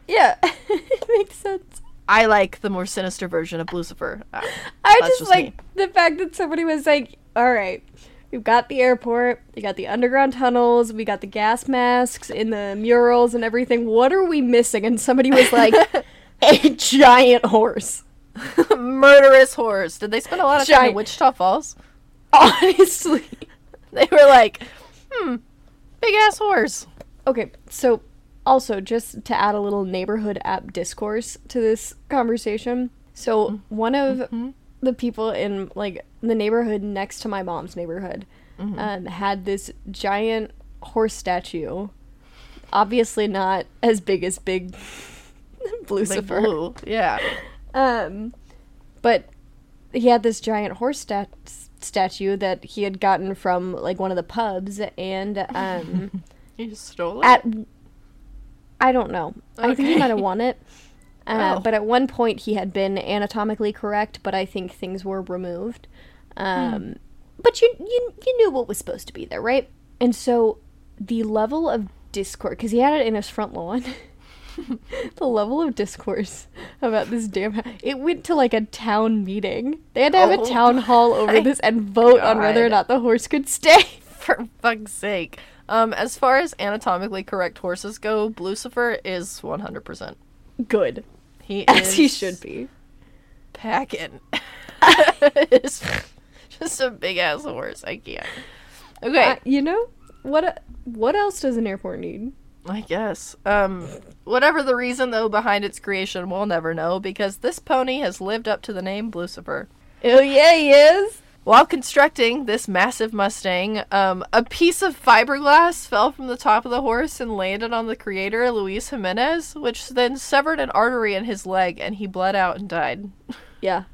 Yeah, it makes sense. I like the more sinister version of Lucifer. Uh, I just, just like me. the fact that somebody was like, "All right, we've got the airport, we got the underground tunnels, we got the gas masks in the murals and everything. What are we missing?" And somebody was like, "A giant horse." murderous horse. Did they spend a lot of time in Giant- Wichita Falls? Honestly. They were like, hmm, big ass horse. Okay, so also just to add a little neighborhood app discourse to this conversation. So one of the people in like the neighborhood next to my mom's neighborhood um, had this giant horse statue. Obviously not as big as big Lucifer. blue. Yeah. Um, but he had this giant horse stat- statue that he had gotten from like one of the pubs, and um, You stole it. At I don't know. I think he might have won it. Uh, Oh. But at one point, he had been anatomically correct, but I think things were removed. Um, But you, you you knew what was supposed to be there, right? And so the level of discourse, because he had it in his front lawn. the level of discourse about this damn ha- it went to like a town meeting. They had to have Oh a town hall over this and vote on whether or not the horse could stay. For fuck's sake. Um, as far as anatomically correct horses go, Lucifer is 100%. Good, He as is he should be. packing. it's just a big ass horse. I can't. Okay, Uh, you know what? What else does an airport need? I guess. Um, whatever the reason though behind its creation, we'll never know because this pony has lived up to the name Lucifer. Oh yeah, he is. While constructing this massive Mustang, um, a piece of fiberglass fell from the top of the horse and landed on the creator, Luis Jimenez, which then severed an artery in his leg and he bled out and died. Yeah,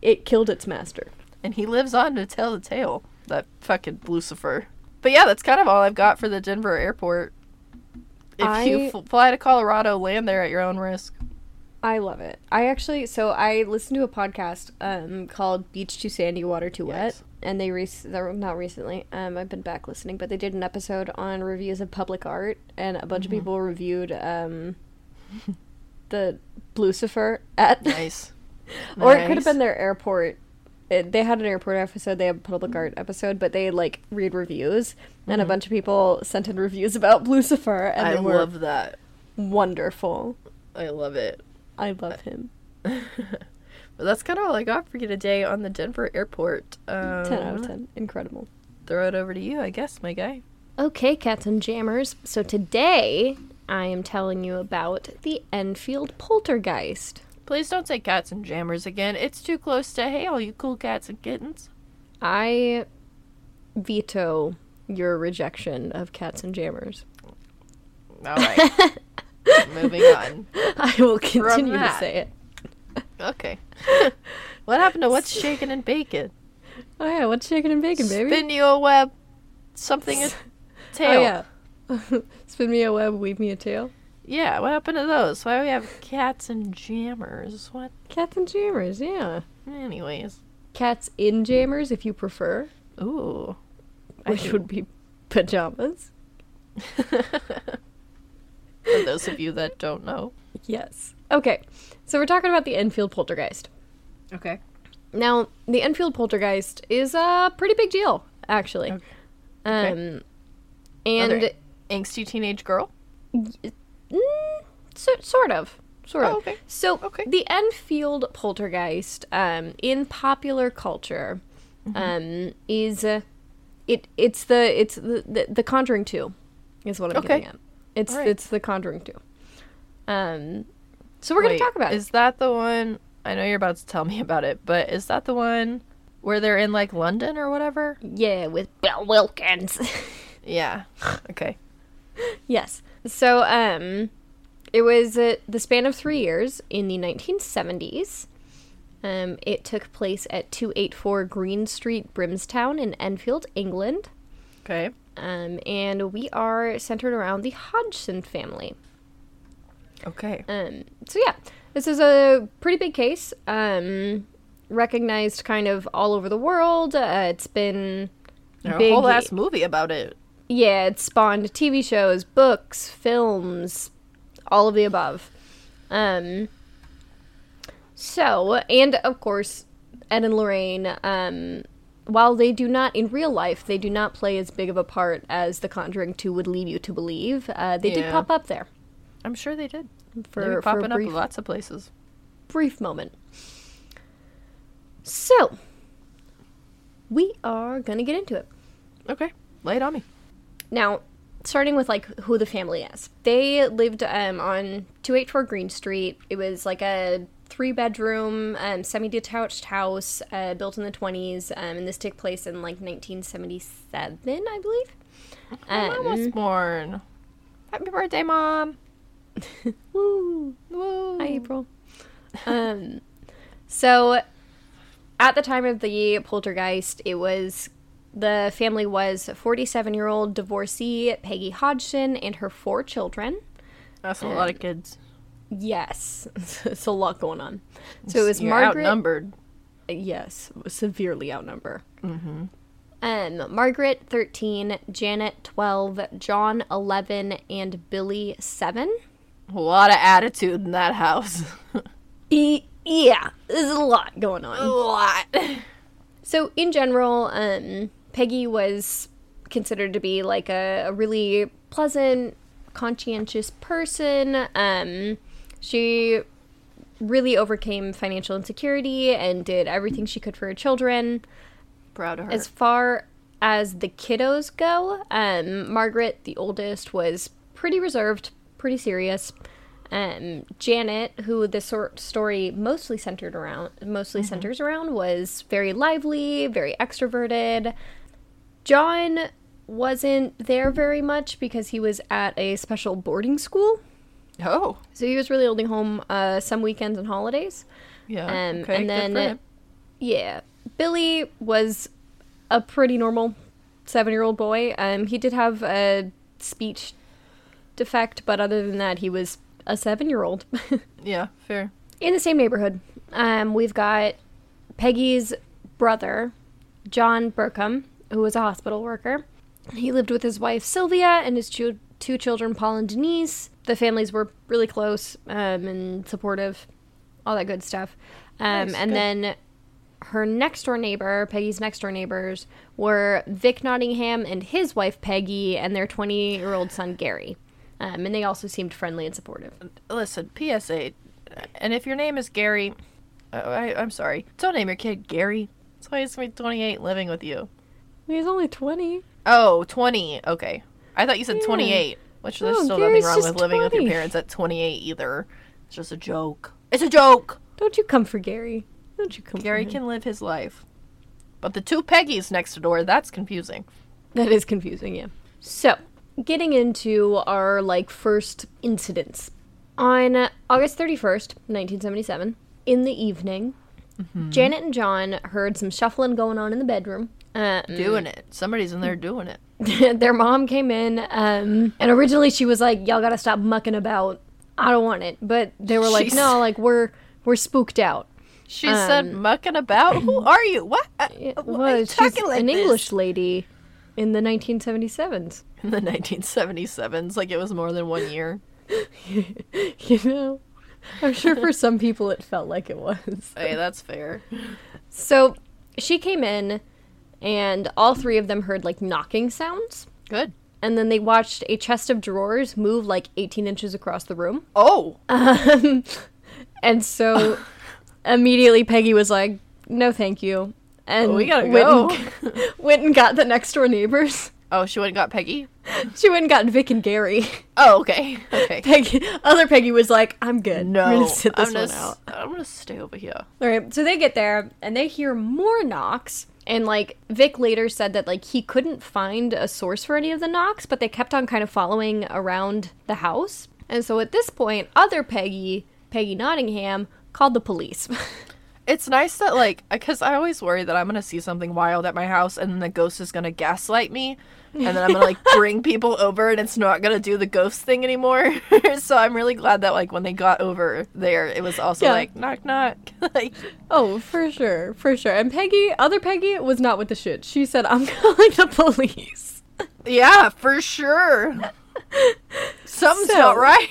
it killed its master. And he lives on to tell the tale. That fucking Lucifer. But yeah, that's kind of all I've got for the Denver airport. If you I- f- fly to Colorado, land there at your own risk. I love it. I actually, so I listened to a podcast um called "Beach Too Sandy, Water Too Wet," Yes. and they rec- they're not recently. Um, I've been back listening, but they did an episode on reviews of public art, and a bunch of people reviewed um the Lucifer at Nice. or it could have been their airport. It, they had an airport episode. They have a public art episode, but they like read reviews, and a bunch of people sent in reviews about Lucifer, and I love that. wonderful. I love it. I love him. But that's kind of all I got for you today on the Denver airport. Um, Ten out of ten, incredible. Throw it over to you, I guess, my guy. Okay, cats and jammers. So today I am telling you about the Enfield Poltergeist. Please don't say cats and jammers again. It's too close to hey, all you cool cats and kittens. I veto your rejection of cats and jammers. All right. Moving on. I will continue to say it. Okay. what happened to what's shaking and bacon? Oh yeah, what's chicken and bacon, baby? Spin you a web, something a oh, tail. Oh yeah. Spin me a web, weave me a tail. Yeah, what happened to those? Why do we have cats and jammers? What? Cats and jammers, yeah. Anyways. Cats in jammers, if you prefer, Ooh. Which would be pajamas. For those of you that don't know. Yes. Okay, so we're talking about the Enfield Poltergeist. Okay. Now, the Enfield Poltergeist is a pretty big deal, actually. Okay. Um, and Another angsty teenage girl. mm, so, sort of, sort of. Oh, okay. So, Okay. the Enfield Poltergeist, um, in popular culture, Mm-hmm. um, is uh, it? It's the it's the, the the Conjuring Two, is what I'm Okay. getting at. It's Alright. it's the Conjuring Two. Um, so we're gonna talk about Is that the one? I know you're about to tell me about it, but is that the one where they're in like London or whatever? Yeah, with Bill Wilkins. Yeah. Okay. Yes. So, um, it was uh, the span of three years in the 1970s. Um, it took place at 284 Green Street, Brimsdown in Enfield, England. Okay. Um, and we are centered around the Hodgson family. Okay. Um, so yeah, this is a pretty big case. Um, recognized kind of all over the world. Uh, it's been a big. whole ass movie about it. Yeah, it spawned TV shows, books, films, all of the above. Um so, and of course, Ed and Lorraine, um while they do not in real life, they do not play as big of a part as The Conjuring 2 would lead you to believe. Uh, they did pop up there I'm sure they did. for, for popping brief, up lots of places. brief moment. So, we are gonna get into it. Okay. Lay it on me. Now, starting with like who the family is. They lived um, on 284 Green Street. It was like a three bedroom, um, semi detached house uh, built in the 20s. Um, and this took place in like 1977, I believe. My mom was Um, born. Happy birthday, mom. woo. Woo. Hi, April. um, so, at the time of the poltergeist, it was the family was 47 year old divorcee Peggy Hodgson and her four children. That's a lot of kids. Yes, it's a lot going on. So it was You're Margaret. outnumbered. Yes, severely outnumbered. Mm-hmm. Um, Margaret 13, Janet 12, John 11, and Billy 7. A lot of attitude in that house. E- yeah, there's a lot going on. a lot. So, in general, um, Peggy was considered to be like a, a really pleasant, conscientious person. Um, she really overcame financial insecurity and did everything she could for her children. Proud of her. As far as the kiddos go, um, Margaret, the oldest, was pretty reserved, pretty serious. Um, Janet, who this sort story mostly centered around, mostly centers around, was very lively, very extroverted. John wasn't there very much because he was at a special boarding school, oh, so he was really only home uh, some weekends and holidays. yeah. Um, okay, and then, yeah, Billy was a pretty normal seven-year-old boy. Um, he did have a speech defect, but other than that, he was a seven-year-old Yeah, fair. in the same neighborhood. Um, we've got Peggy's brother, John Burcombe, who was a hospital worker. He lived with his wife Sylvia and his two, two children, Paul and Denise. The families were really close um, and supportive, all that good stuff. Um, Nice, and good. then her next door neighbor, Peggy's next door neighbors, were Vic Nottingham and his wife Peggy and their 20 year old son Gary. Um, and they also seemed friendly and supportive. Listen, PSA, and if your name is Gary, I, I, I'm sorry. Don't name your kid Gary. That's why he's gonna be 28 living with you. He's only 20. Oh, 20. Okay. I thought you said Yeah. 28, which there's still Gary's nothing wrong with living with your parents at 28 either. It's just a joke. It's a joke. Don't you come for Gary. Don't you come Gary can live his life. But the two Peggies next door, that's confusing. That is confusing, yeah. So, getting into our like first incidents. On uh, August 31st, 1977, in the evening, Janet and John heard some shuffling going on in the bedroom. Uh, Doing it. Somebody's in there doing it. their mom came in, um, and originally she was like, "Y'all gotta stop mucking about. I don't want it." But they were like, Jeez. "No, like we're we're spooked out." She said, Um, mucking about? Who are you? What? Uh, It why are you was she's like an this? English lady in the 1977s. In the 1977s, like it was more than one year. you know, I'm sure for some people it felt like it was. Hey, that's fair. So she came in, and all three of them heard like knocking sounds, Good. and then they watched a chest of drawers move like 18 inches across the room. Oh, Um, and so immediately Peggy was like, "No, thank you," and we gotta went go. And, went and got the next door neighbors. oh, she went and got Peggy. She went and got Vic and Gary. Oh, okay, okay. Peggy, other Peggy was like, "I'm good. No, I'm gonna sit this I'm one gonna, out." s- I'm gonna stay over here. All right, so they get there and they hear more knocks. And like Vic later said that like he couldn't find a source for any of the knocks, but they kept on kind of following around the house. And so at this point, other Peggy, Peggy Nottingham, called the police. It's nice that like, because I always worry that I'm gonna see something wild at my house, and then the ghost is gonna gaslight me, and then I'm gonna like bring people over, and it's not gonna do the ghost thing anymore. so I'm really glad that like when they got over there, it was also Yeah. like knock knock, like oh, for sure, for sure. And Peggy, other Peggy, was not with the shit. She said, "I'm calling the police." yeah, for sure. Something's So- not right.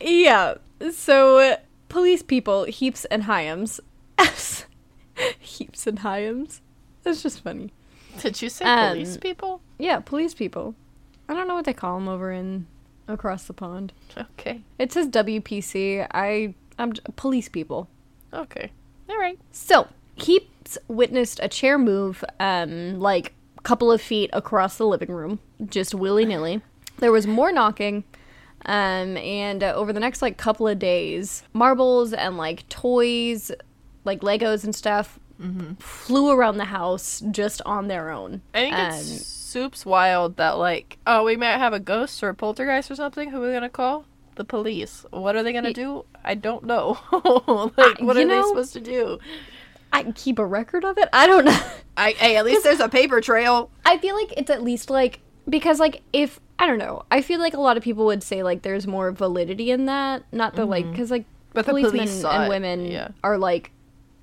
Yeah. So police people, Heeps and Hyams, Heeps and Hyams. That's just funny. Did you say Um, police people? Yeah, police people. I don't know what they call them over in across the pond. Okay, It says WPC. I I'm police people. okay, all right. So Heeps witnessed a chair move, um, like a couple of feet across the living room, just willy nilly. There was more knocking, um, and uh, over the next like couple of days, marbles and like toys, like Legos and stuff, flew around the house just on their own. I think Um, it's soup's wild that like, oh, we might have a ghost or a poltergeist or something. Who are we gonna call? The police. What are they gonna do? I don't know. like, what are they supposed to do? I keep a record of it. I don't know. I, hey, at least there's a paper trail. I feel like it's at least like because like if I don't know, I feel like a lot of people would say like there's more validity in that. Not that like because like But the policemen police and women yeah. are like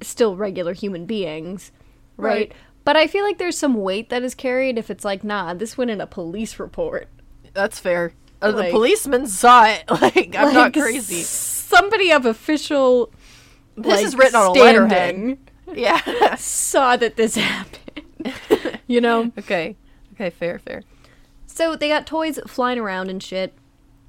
still regular human beings, right? Right. But I feel like there's some weight that is carried if it's like, nah, this went in a police report. That's fair. Uh, the policeman saw it. Like, I'm not Like, crazy. Somebody of official. This like, is written on a letterhead. Yeah. Saw that this happened. you know. okay. Okay, fair, fair. So they got toys flying around and shit.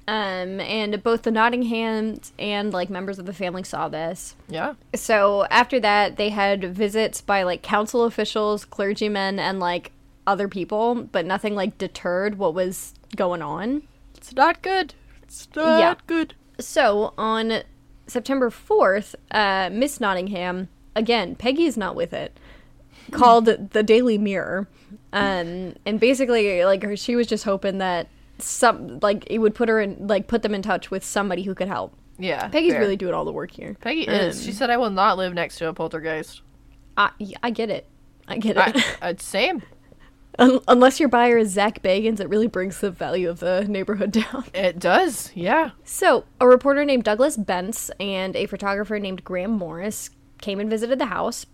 Um, and both the Nottinghams and like members of the family saw this. Yeah. So after that, they had visits by like council officials, clergymen, and like other people, but nothing like deterred what was going on. It's not good. It's not Yeah. good. So on September 4th, uh, Miss Nottingham, again, Peggy's not with it, called the Daily Mirror. Um, and basically, like, her, she was just hoping that some, like, it would put her in, like, put them in touch with somebody who could help. Yeah. Peggy's fair. really doing all the work here. Peggy is. Um, She said, I will not live next to a poltergeist. I, I get it. I get it. I, same. Un- unless your buyer is Zach Bagans, it really brings the value of the neighborhood down. It does. Yeah. So, a reporter named Douglas Bence and a photographer named Graham Morris came and visited the house.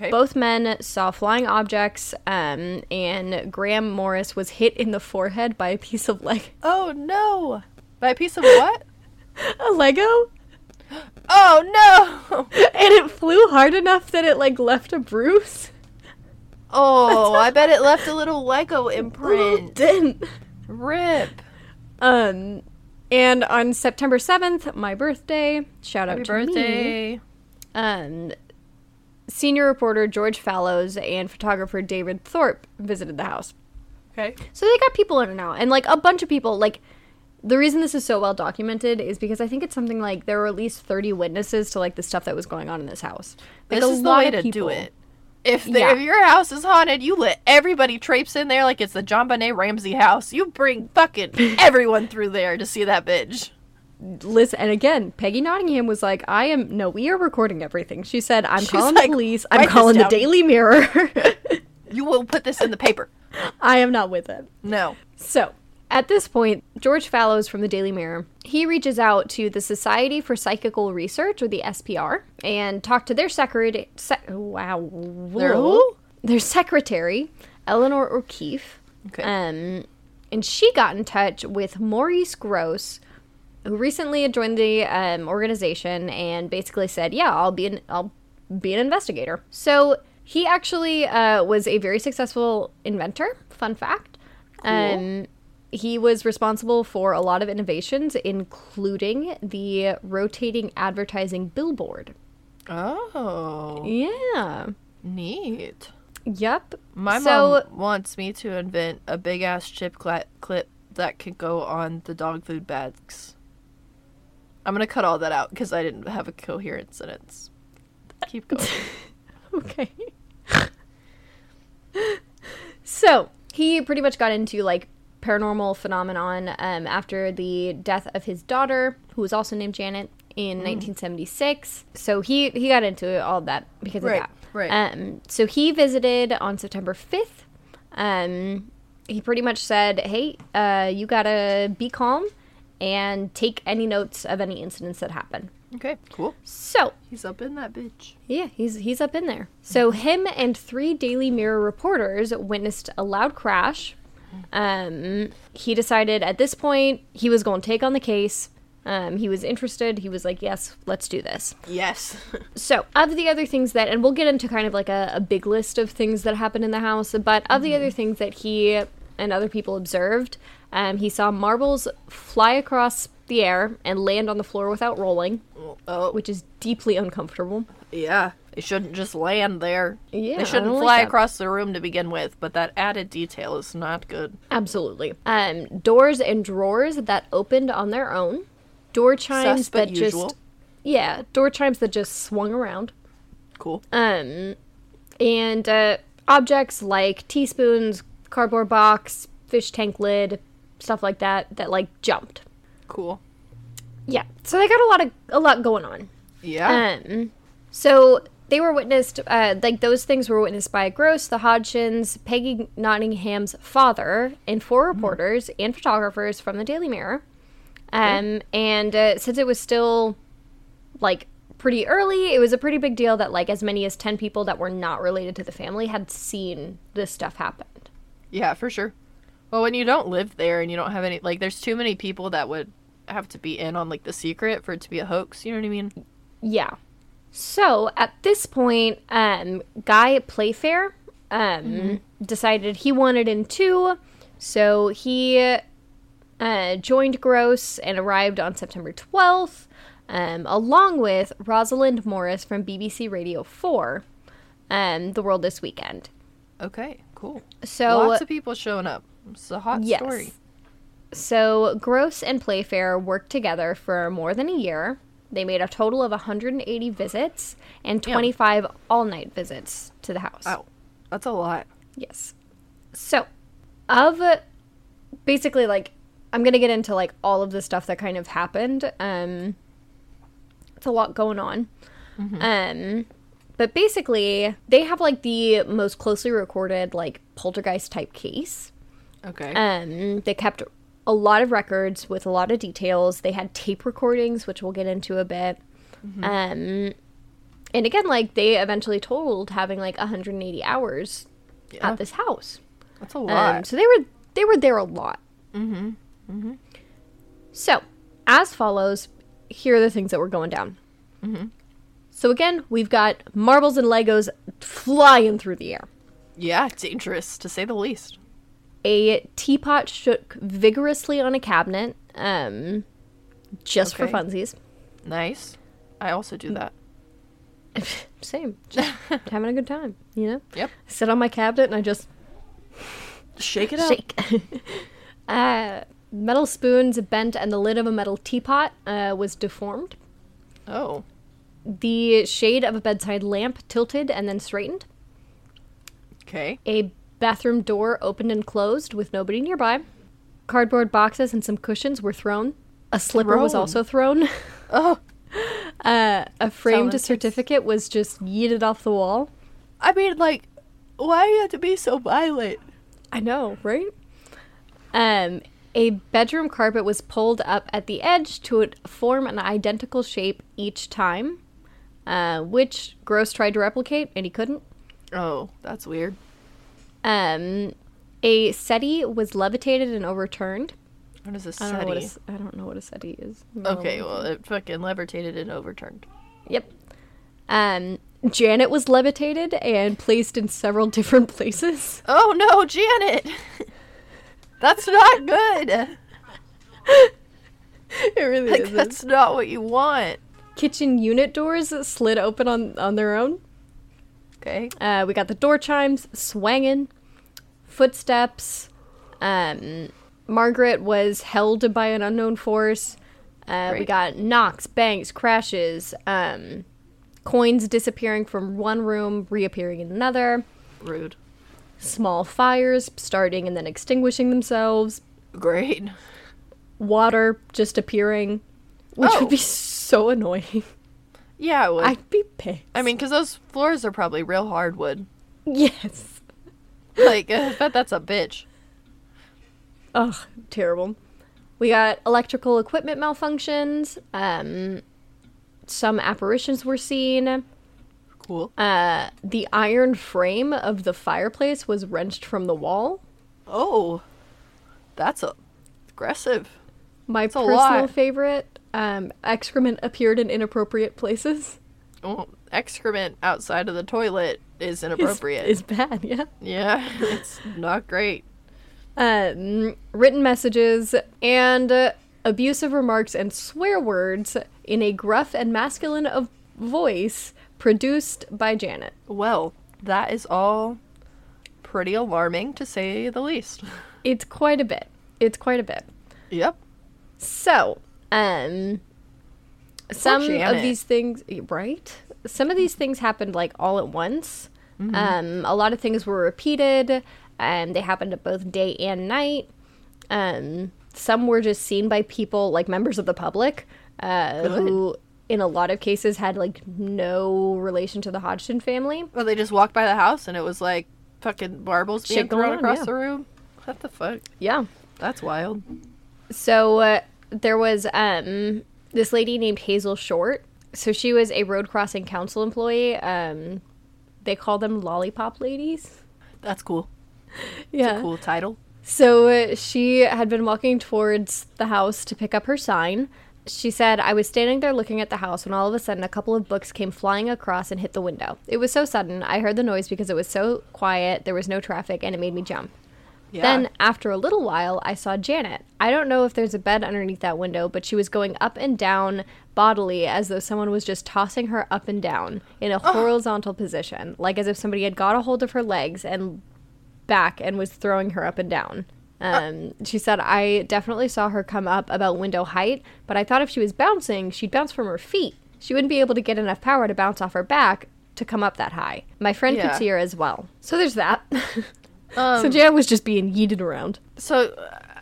Okay. Both men saw flying objects, um, and Graham Morris was hit in the forehead by a piece of leg. Oh, no. By a piece of what? A Lego? oh, no. And it flew hard enough that it, like, left a bruise. Oh, I bet it left a little Lego imprint. didn't. Rip. Um, and on September 7th, my birthday, shout Happy out to me, birthday. um, senior reporter George Fallows and photographer David Thorpe visited the house. Okay. So they got people in and out, and like a bunch of people. Like the reason this is so well documented is because I think it's something like there were at least thirty witnesses to like the stuff that was going on in this house. Like, This is the way to do it. If, the, Yeah. if your house is haunted, you let everybody traipse in there like it's the JonBenét Ramsey house. You bring fucking everyone through there to see that bitch. Listen, and again, Peggy Nottingham was like, "I am no, we are recording everything." She said, "I'm She's calling like, the police. I'm calling the. Daily Mirror. You will put this in the paper. I am not with it." No. So, at this point, George Fallows from the Daily Mirror, he reaches out to the Society for Psychical Research, or the SPR, and talked to their secretary. Se- wow. Their who? Their secretary, Eleanor O'Keeffe. Okay. Um, and she got in touch with Maurice Grosse, who recently had joined the um, organization, and basically said, "Yeah, I'll be an I'll be an investigator." So he actually uh, was a very successful inventor. Fun fact. Um, he was responsible for a lot of innovations, including the rotating advertising billboard. Oh. Yeah. Neat. Yep. My so, mom wants me to invent a big ass chip cla- clip that could go on the dog food bags. I'm gonna cut all that out because I didn't have a coherent sentence. Keep going. okay. so he pretty much got into like paranormal phenomenon um, after the death of his daughter, who was also named Janet, in 1976. So he he got into all that because Right, of that. right. Um, so he visited on September 5th. Um, he pretty much said, "Hey, uh, you gotta be calm." And take any notes of any incidents that happen. okay, cool. So, He's up in that bitch. yeah, he's he's up in there. So him and three Daily Mirror reporters witnessed a loud crash. Um, he decided at this point he was going to take on the case. Um, he was interested. He was like, "Yes, let's do this." Yes. So, of the other things that, and we'll get into kind of like a, a big list of things that happened in the house, but of the other things that he and other people observed, um, he saw marbles fly across the air and land on the floor without rolling, oh, which is deeply uncomfortable. yeah. They shouldn't just land there. Yeah, They shouldn't don't like fly across the room to begin with, but that added detail is not good. Absolutely. Um, doors and drawers that opened on their own. Door chimes Sus, that usual. just yeah, door chimes that just swung around. Cool. Um, and uh, objects like teaspoons, cardboard box, fish tank lid, stuff like that that like jumped. Cool. Yeah, so they got a lot of a lot going on. Yeah. Um, so they were witnessed, uh, like those things were witnessed by Grosse, the Hodgsons, Peggy Nottingham's father, and four reporters and photographers from the Daily Mirror. Um, and uh, since it was still like pretty early, it was a pretty big deal that like as many as 10 people that were not related to the family had seen this stuff happen. Yeah, for sure. Well, when you don't live there and you don't have any, like, there's too many people that would have to be in on like the secret for it to be a hoax. You know what I mean? Yeah. So at this point, um, Guy Playfair um, decided he wanted in too. So he uh, joined Grosse and arrived on September 12th, um, along with Rosalind Morris from BBC Radio 4, um, The World This Weekend. Okay, cool. So Lots of people showing up. It's a hot Yes. story. So Grosse and Playfair worked together for more than a year. They made a total of 180 visits and Yeah. 25 all-night visits to the house. Wow, that's a lot. Yes. So, of basically like I'm going to get into like all of the stuff that kind of happened. Um it's a lot going on. Um but basically, they have like the most closely recorded like poltergeist type case. Okay. Um, they kept a lot of records with a lot of details. They had tape recordings, which we'll get into a bit. Um, and again, like they eventually totaled having like 180 hours yeah, at this house. that's a lot. Um, so they were they were there a lot. Mm-hmm. Mm-hmm. So, as follows, here are the things that were going down. Mm-hmm. So again, we've got marbles and Legos flying through the air. yeah, dangerous to say the least. A teapot shook vigorously on a cabinet, um, just for funsies. Nice. I also Mm. do that. Same, just having a good time, you know. Yep. sit on my cabinet and I just Shake it up. shake. uh, metal spoons bent, and the lid of a metal teapot uh, was deformed. Oh. The shade of a bedside lamp tilted and then straightened. Okay. A bathroom door opened and closed with nobody nearby. Cardboard boxes and some cushions were thrown. A slipper was also thrown. Oh. Uh, a framed certificate was just yeeted off the wall. I mean, like, why you have to be so violent? I know, right? Um, a bedroom carpet was pulled up at the edge to form an identical shape each time, uh, which Grosse tried to replicate and he couldn't. Oh, that's weird. Um, a SETI was levitated and overturned. What is a I don't know what a, SETI? I don't know what a SETI is. Okay, well, it fucking levitated and overturned. Yep. Um, Janet was levitated and placed in several different places. Oh no, Janet! that's not good. It really Like, is. that's not what you want. Kitchen unit doors slid open on, on their own. Okay. Uh, we got the door chimes swanging, footsteps. Um, Margaret was held by an unknown force. Uh, we got knocks, bangs, crashes, um, coins disappearing from one room, reappearing in another, Rude. small fires starting and then extinguishing themselves, Great. water just appearing, which Oh. would be so annoying. Yeah, it would. I'd be pissed. I mean, because those floors are probably real hardwood. yes. Like, I bet that's a bitch. Ugh, terrible. We got electrical equipment malfunctions. Um, some apparitions were seen. Cool. Uh, the iron frame of the fireplace was wrenched from the wall. Oh, that's a aggressive. My a personal favorite. Um, excrement appeared in inappropriate places. Well, excrement outside of the toilet is inappropriate. Is bad, yeah. yeah, it's not great. um, written messages, and uh, abusive remarks and swear words in a gruff and masculine of voice produced by Janet. Well, that is all pretty alarming to say the least. It's quite a bit. It's quite a bit. Yep. So, um, some of these things, right? Some of these things happened like all at once. Um, a lot of things were repeated, and they happened at both day and night. Um, some were just seen by people, like members of the public, uh, who in a lot of cases had like no relation to the Hodgson family. Well, they just walked by the house and it was like fucking marbles being Shit thrown on, across yeah. the room. What the fuck? Yeah. That's wild. So uh, there was um this lady named Hazel Short. So she was a road crossing council employee. Um, they call them lollipop ladies. That's cool. Yeah. Cool title. So uh, she had been walking towards the house to pick up her sign. She said, I was standing there looking at the house when all of a sudden a couple of books came flying across and hit the window. It was so sudden. I heard the noise because it was so quiet, there was no traffic, and it made me jump. Yeah. Then, after a little while, I saw Janet. I don't know if there's a bed underneath that window, but she was going up and down bodily as though someone was just tossing her up and down in a horizontal position, like as if somebody had got a hold of her legs and back and was throwing her up and down. Um, she said, I definitely saw her come up about window height, but I thought if she was bouncing, she'd bounce from her feet. She wouldn't be able to get enough power to bounce off her back to come up that high. My friend Yeah. could see her as well. So there's that. Um, so Janet was just being yeeted around. So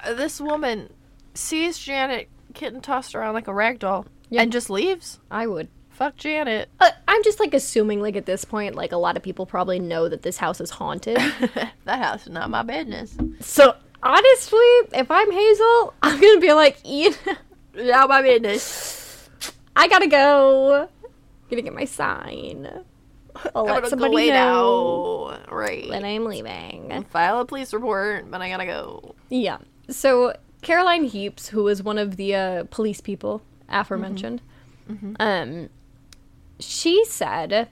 uh, this woman sees Janet getting tossed around like a rag doll Yeah. and just leaves. I would. Fuck Janet. Uh, I'm just like assuming, like at this point, like a lot of people probably know that this house is haunted. that house is not my business. so honestly, if I'm Hazel, I'm gonna be like, Ian, Not my business. I gotta go. Gonna get my sign. I'll let somebody know now. Right. that I'm leaving. File a police report, but I gotta go. Yeah. So Caroline Heeps, who was one of the uh, police people aforementioned, um, she said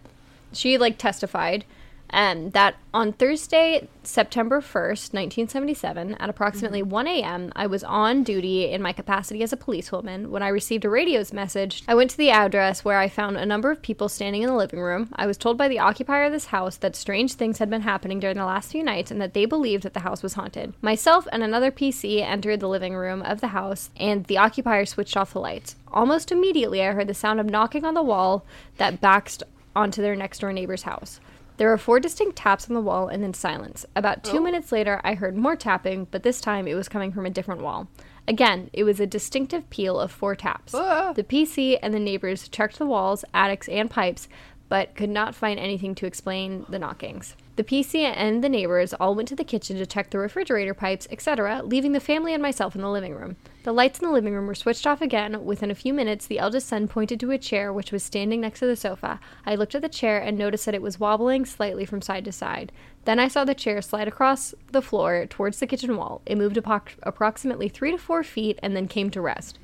she like testified um, that on Thursday, September 1st, 1977, at approximately 1 a.m., I was on duty in my capacity as a policewoman when I received a radio's message. I went to the address where I found a number of people standing in the living room. I was told by the occupier of this house that strange things had been happening during the last few nights and that they believed that the house was haunted. Myself and another PC entered the living room of the house, and the occupier switched off the lights. Almost immediately, I heard the sound of knocking on the wall that backs onto their next door neighbor's house. There were four distinct taps on the wall and then silence. About two Oh. minutes later, I heard more tapping, but this time it was coming from a different wall. Again, it was a distinctive peal of four taps. Ah. The PC and the neighbors checked the walls, attics, and pipes, but could not find anything to explain the knockings. The PC and the neighbors all went to the kitchen to check the refrigerator pipes, etc., leaving the family and myself in the living room. The lights in the living room were switched off again. Within a few minutes, the eldest son pointed to a chair which was standing next to the sofa. I looked at the chair and noticed that it was wobbling slightly from side to side. Then I saw the chair slide across the floor towards the kitchen wall. It moved approximately three to four feet and then came to rest.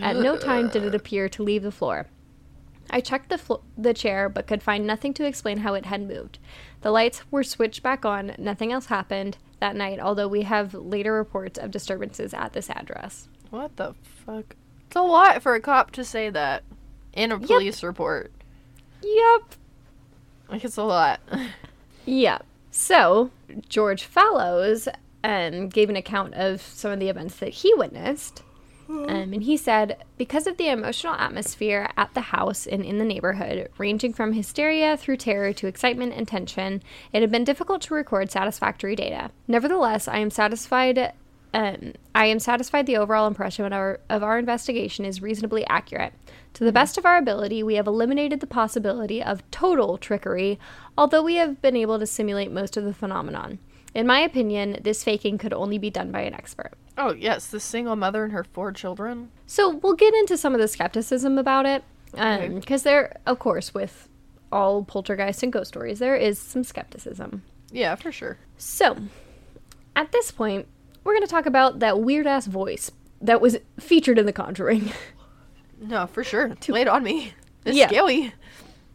At no time did it appear to leave the floor. I checked the flo- the chair but could find nothing to explain how it had moved. The lights were switched back on. Nothing else happened that night, although we have later reports of disturbances at this address. What the fuck? It's a lot for a cop to say that in a police report. Yep. Like it's a lot. Yeah. So, George Fallows um, gave an account of some of the events that he witnessed. Um, and he said, because of the emotional atmosphere at the house and in the neighborhood, ranging from hysteria through terror to excitement and tension, it had been difficult to record satisfactory data. Nevertheless, I am satisfied. Um, I am satisfied the overall impression of our, of our investigation is reasonably accurate. To the best of our ability, we have eliminated the possibility of total trickery, although we have been able to simulate most of the phenomenon. In my opinion, this faking could only be done by an expert. oh yes, the single mother and her four children. So we'll get into some of the skepticism about it, Okay. because there, of course, with all poltergeist and ghost stories, there is some skepticism. Yeah, for sure. So, at this point, we're going to talk about that weird ass voice that was featured in The Conjuring. No, for sure. Too late on me. It's Yeah. scary.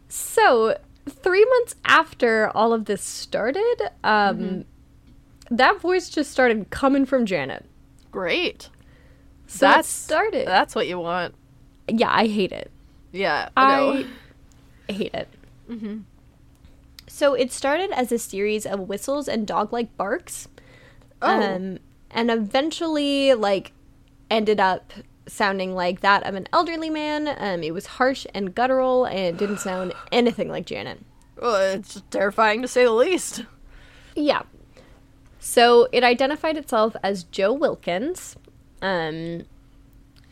so, three months after all of this started, um, that voice just started coming from Janet. Great. So That's started. That's what you want. yeah, I hate it. Yeah, I. I hate it. So it started as a series of whistles and dog-like barks, Oh. um, and eventually, like, ended up sounding like that of an elderly man. Um, it was harsh and guttural, and it didn't sound anything like Janet. Well, it's terrifying to say the least. Yeah. So it identified itself as Joe Wilkins, um,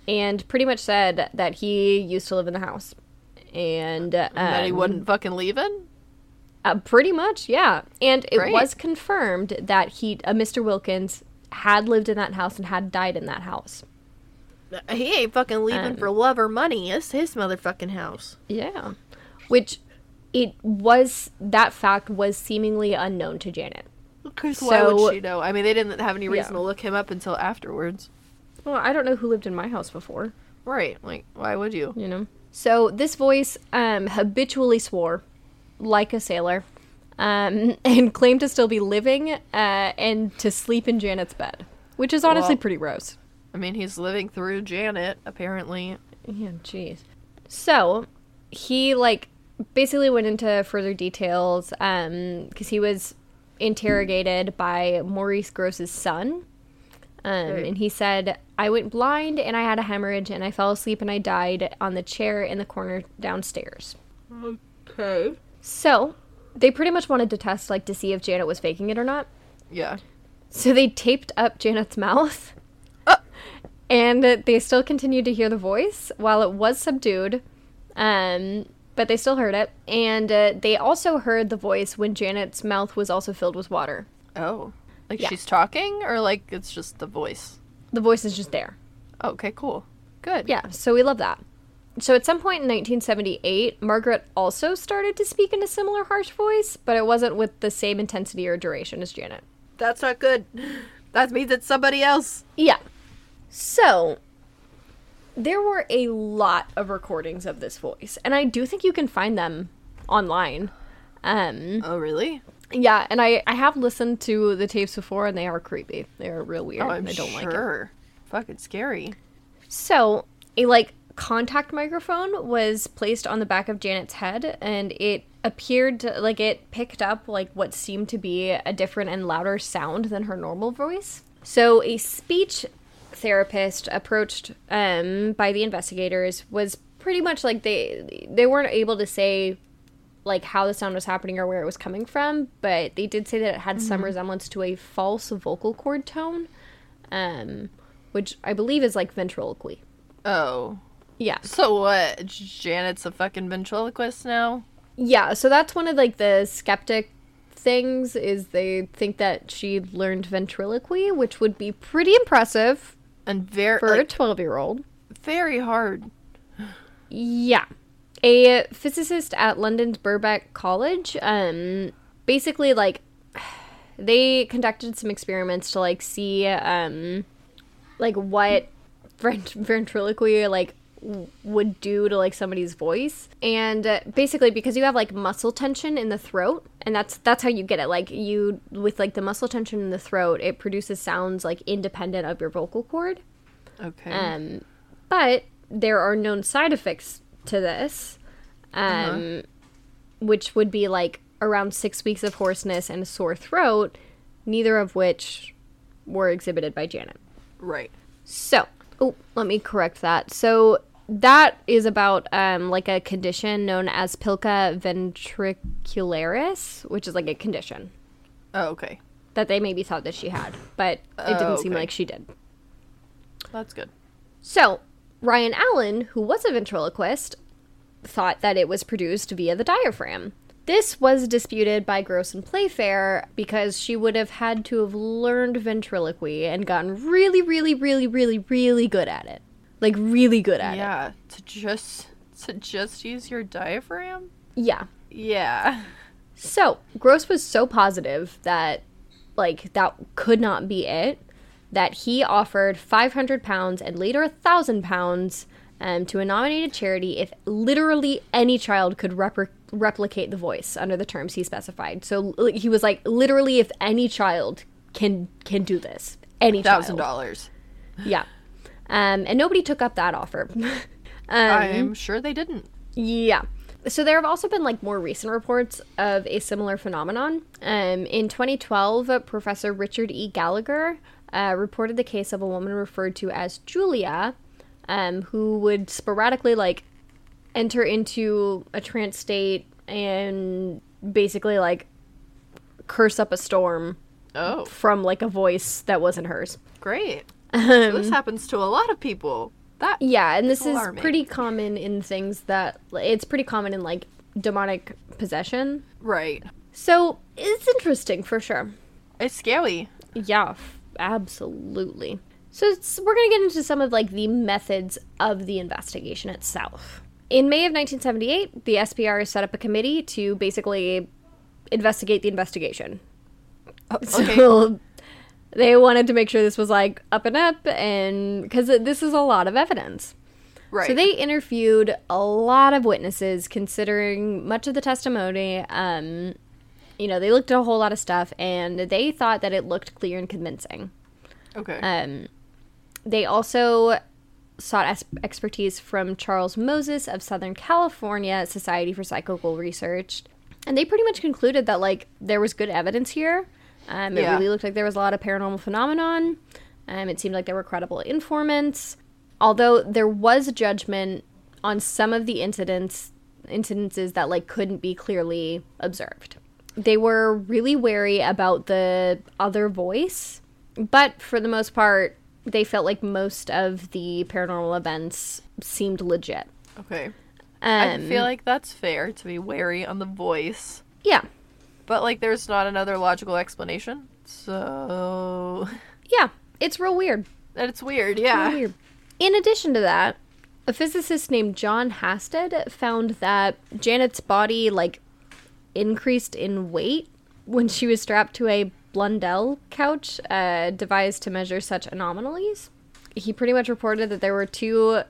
and pretty much said that he used to live in the house. and um, that he wouldn't fucking leaving. uh, pretty much, yeah. And it Great. was confirmed that he, uh, Mr. Wilkins, had lived in that house and had died in that house. He ain't fucking leaving Um, for love or money. It's his motherfucking house. Yeah, which it was that fact was seemingly unknown to Janet. Because why So- would she know? I mean, they didn't have any reason Yeah. to look him up until afterwards. Well, I don't know who lived in my house before. Right. Like, why would you? you know. So this voice um, habitually swore like a sailor, um, and claimed to still be living uh, and to sleep in Janet's bed, which is honestly Well- pretty gross. I mean, he's living through Janet, apparently. Yeah, jeez. So he like basically went into further details because he was interrogated by Maurice Grosse's son. Um, Right. And he said, I went blind and I had a hemorrhage and I fell asleep and I died on the chair in the corner downstairs. Okay. So they pretty much wanted to test, like, to see if Janet was faking it or not. Yeah. So they taped up Janet's mouth. Uh. And they still continued to hear the voice while it was subdued. Um, but they still heard it. And uh, they also heard the voice when Janet's mouth was also filled with water. Oh. Like Yeah. she's talking, or like it's just the voice? The voice is just there. Okay, cool. Good. Yeah, so we love that. So at some point in 1978, Margaret also started to speak in a similar harsh voice, but it wasn't with the same intensity or duration as Janet. That's not good. That means it's somebody else. Yeah. So there were a lot of recordings of this voice, and I do think you can find them online. Um, Oh, really? yeah, and I I have listened to the tapes before, and they are creepy. They are real weird. Oh, I'm I don't like it. sure. Fucking scary. So, a like contact microphone was placed on the back of Janet's head and it appeared to, like it picked up like what seemed to be a different and louder sound than her normal voice. So, a speech therapist approached um by the investigators was pretty much like they they weren't able to say like how the sound was happening or where it was coming from, but they did say that it had some resemblance to a false vocal cord tone, um, which I believe is like ventriloquy. Oh. Yeah, So what? Janet's a fucking ventriloquist now? yeah. So that's one of like the skeptic things is they think that she learned ventriloquy, which would be pretty impressive And very, for a twelve-year-old. very hard. Yeah. A physicist at London's Birkbeck College, um, basically like they conducted some experiments to like see um like what vent- ventriloquy like would do to like somebody's voice and uh, basically because you have like muscle tension in the throat and that's that's how you get it like you with like the muscle tension in the throat it produces sounds like independent of your vocal cord Okay. um, but there are known side effects to this, um, which would be like around six weeks of hoarseness and a sore throat, neither of which were exhibited by Janet. right. So, oh, let me correct that. So that is about um, like a condition known as plica ventricularis, which is like a condition Oh, okay. that they maybe thought that she had, but it Oh, didn't seem okay. like she did. That's good. So, Ryan Allen, who was a ventriloquist, thought that it was produced via the diaphragm. This was disputed by Grosse and Playfair because she would have had to have learned ventriloquy and gotten really, really, really, really, really good at it. Like, really good at it. Yeah. To just to just use your diaphragm? Yeah. Yeah. So, Grosse was so positive that, like, that could not be it that he offered 500 pounds and later a thousand pounds um, to a nominated charity if literally any child could repre- replicate the voice under the terms he specified. So he was like, literally, if any child can can do this, any Thousand child, dollars. yeah. Um, and nobody took up that offer. um, I'm sure they didn't. yeah. So there have also been like more recent reports of a similar phenomenon. Um, in 2012, uh, Professor Richard E. Gallagher uh, reported the case of a woman referred to as Julia, um, who would sporadically like enter into a trance state and basically like curse up a storm Oh, from like a voice that wasn't hers. great. So Um, this happens to a lot of people. That Yeah, and this That's is pretty common in things that it's pretty common in like demonic possession. right. So it's interesting for sure. It's scary. Yeah, f- absolutely. So it's, we're going to get into some of like the methods of the investigation itself. In May of 1978, the SPR set up a committee to basically investigate the investigation. okay. They wanted to make sure this was like up and up and because this is a lot of evidence. Right. So they interviewed a lot of witnesses, considering much of the testimony. Um, you know, they looked at a whole lot of stuff, and they thought that it looked clear and convincing. okay. Um, they also sought es- expertise from Charles Moses of Southern California Society for Psychical Research, and they pretty much concluded that like there was good evidence here. Um, it Yeah. really looked like there was a lot of paranormal phenomenon. Um, it seemed like there were credible informants, although there was judgment on some of the incidents incidences that like couldn't be clearly observed. They were really wary about the other voice, but for the most part, they felt like most of the paranormal events seemed legit. okay. Um, I feel like that's fair to be wary on the voice, yeah, but like there's not another logical explanation. So yeah, it's real weird. it's weird. Yeah. weird. In addition to that, a physicist named John Hasted found that Janet's body like increased in weight when she was strapped to a Blundell couch uh, devised to measure such anomalies. He pretty much reported that there were two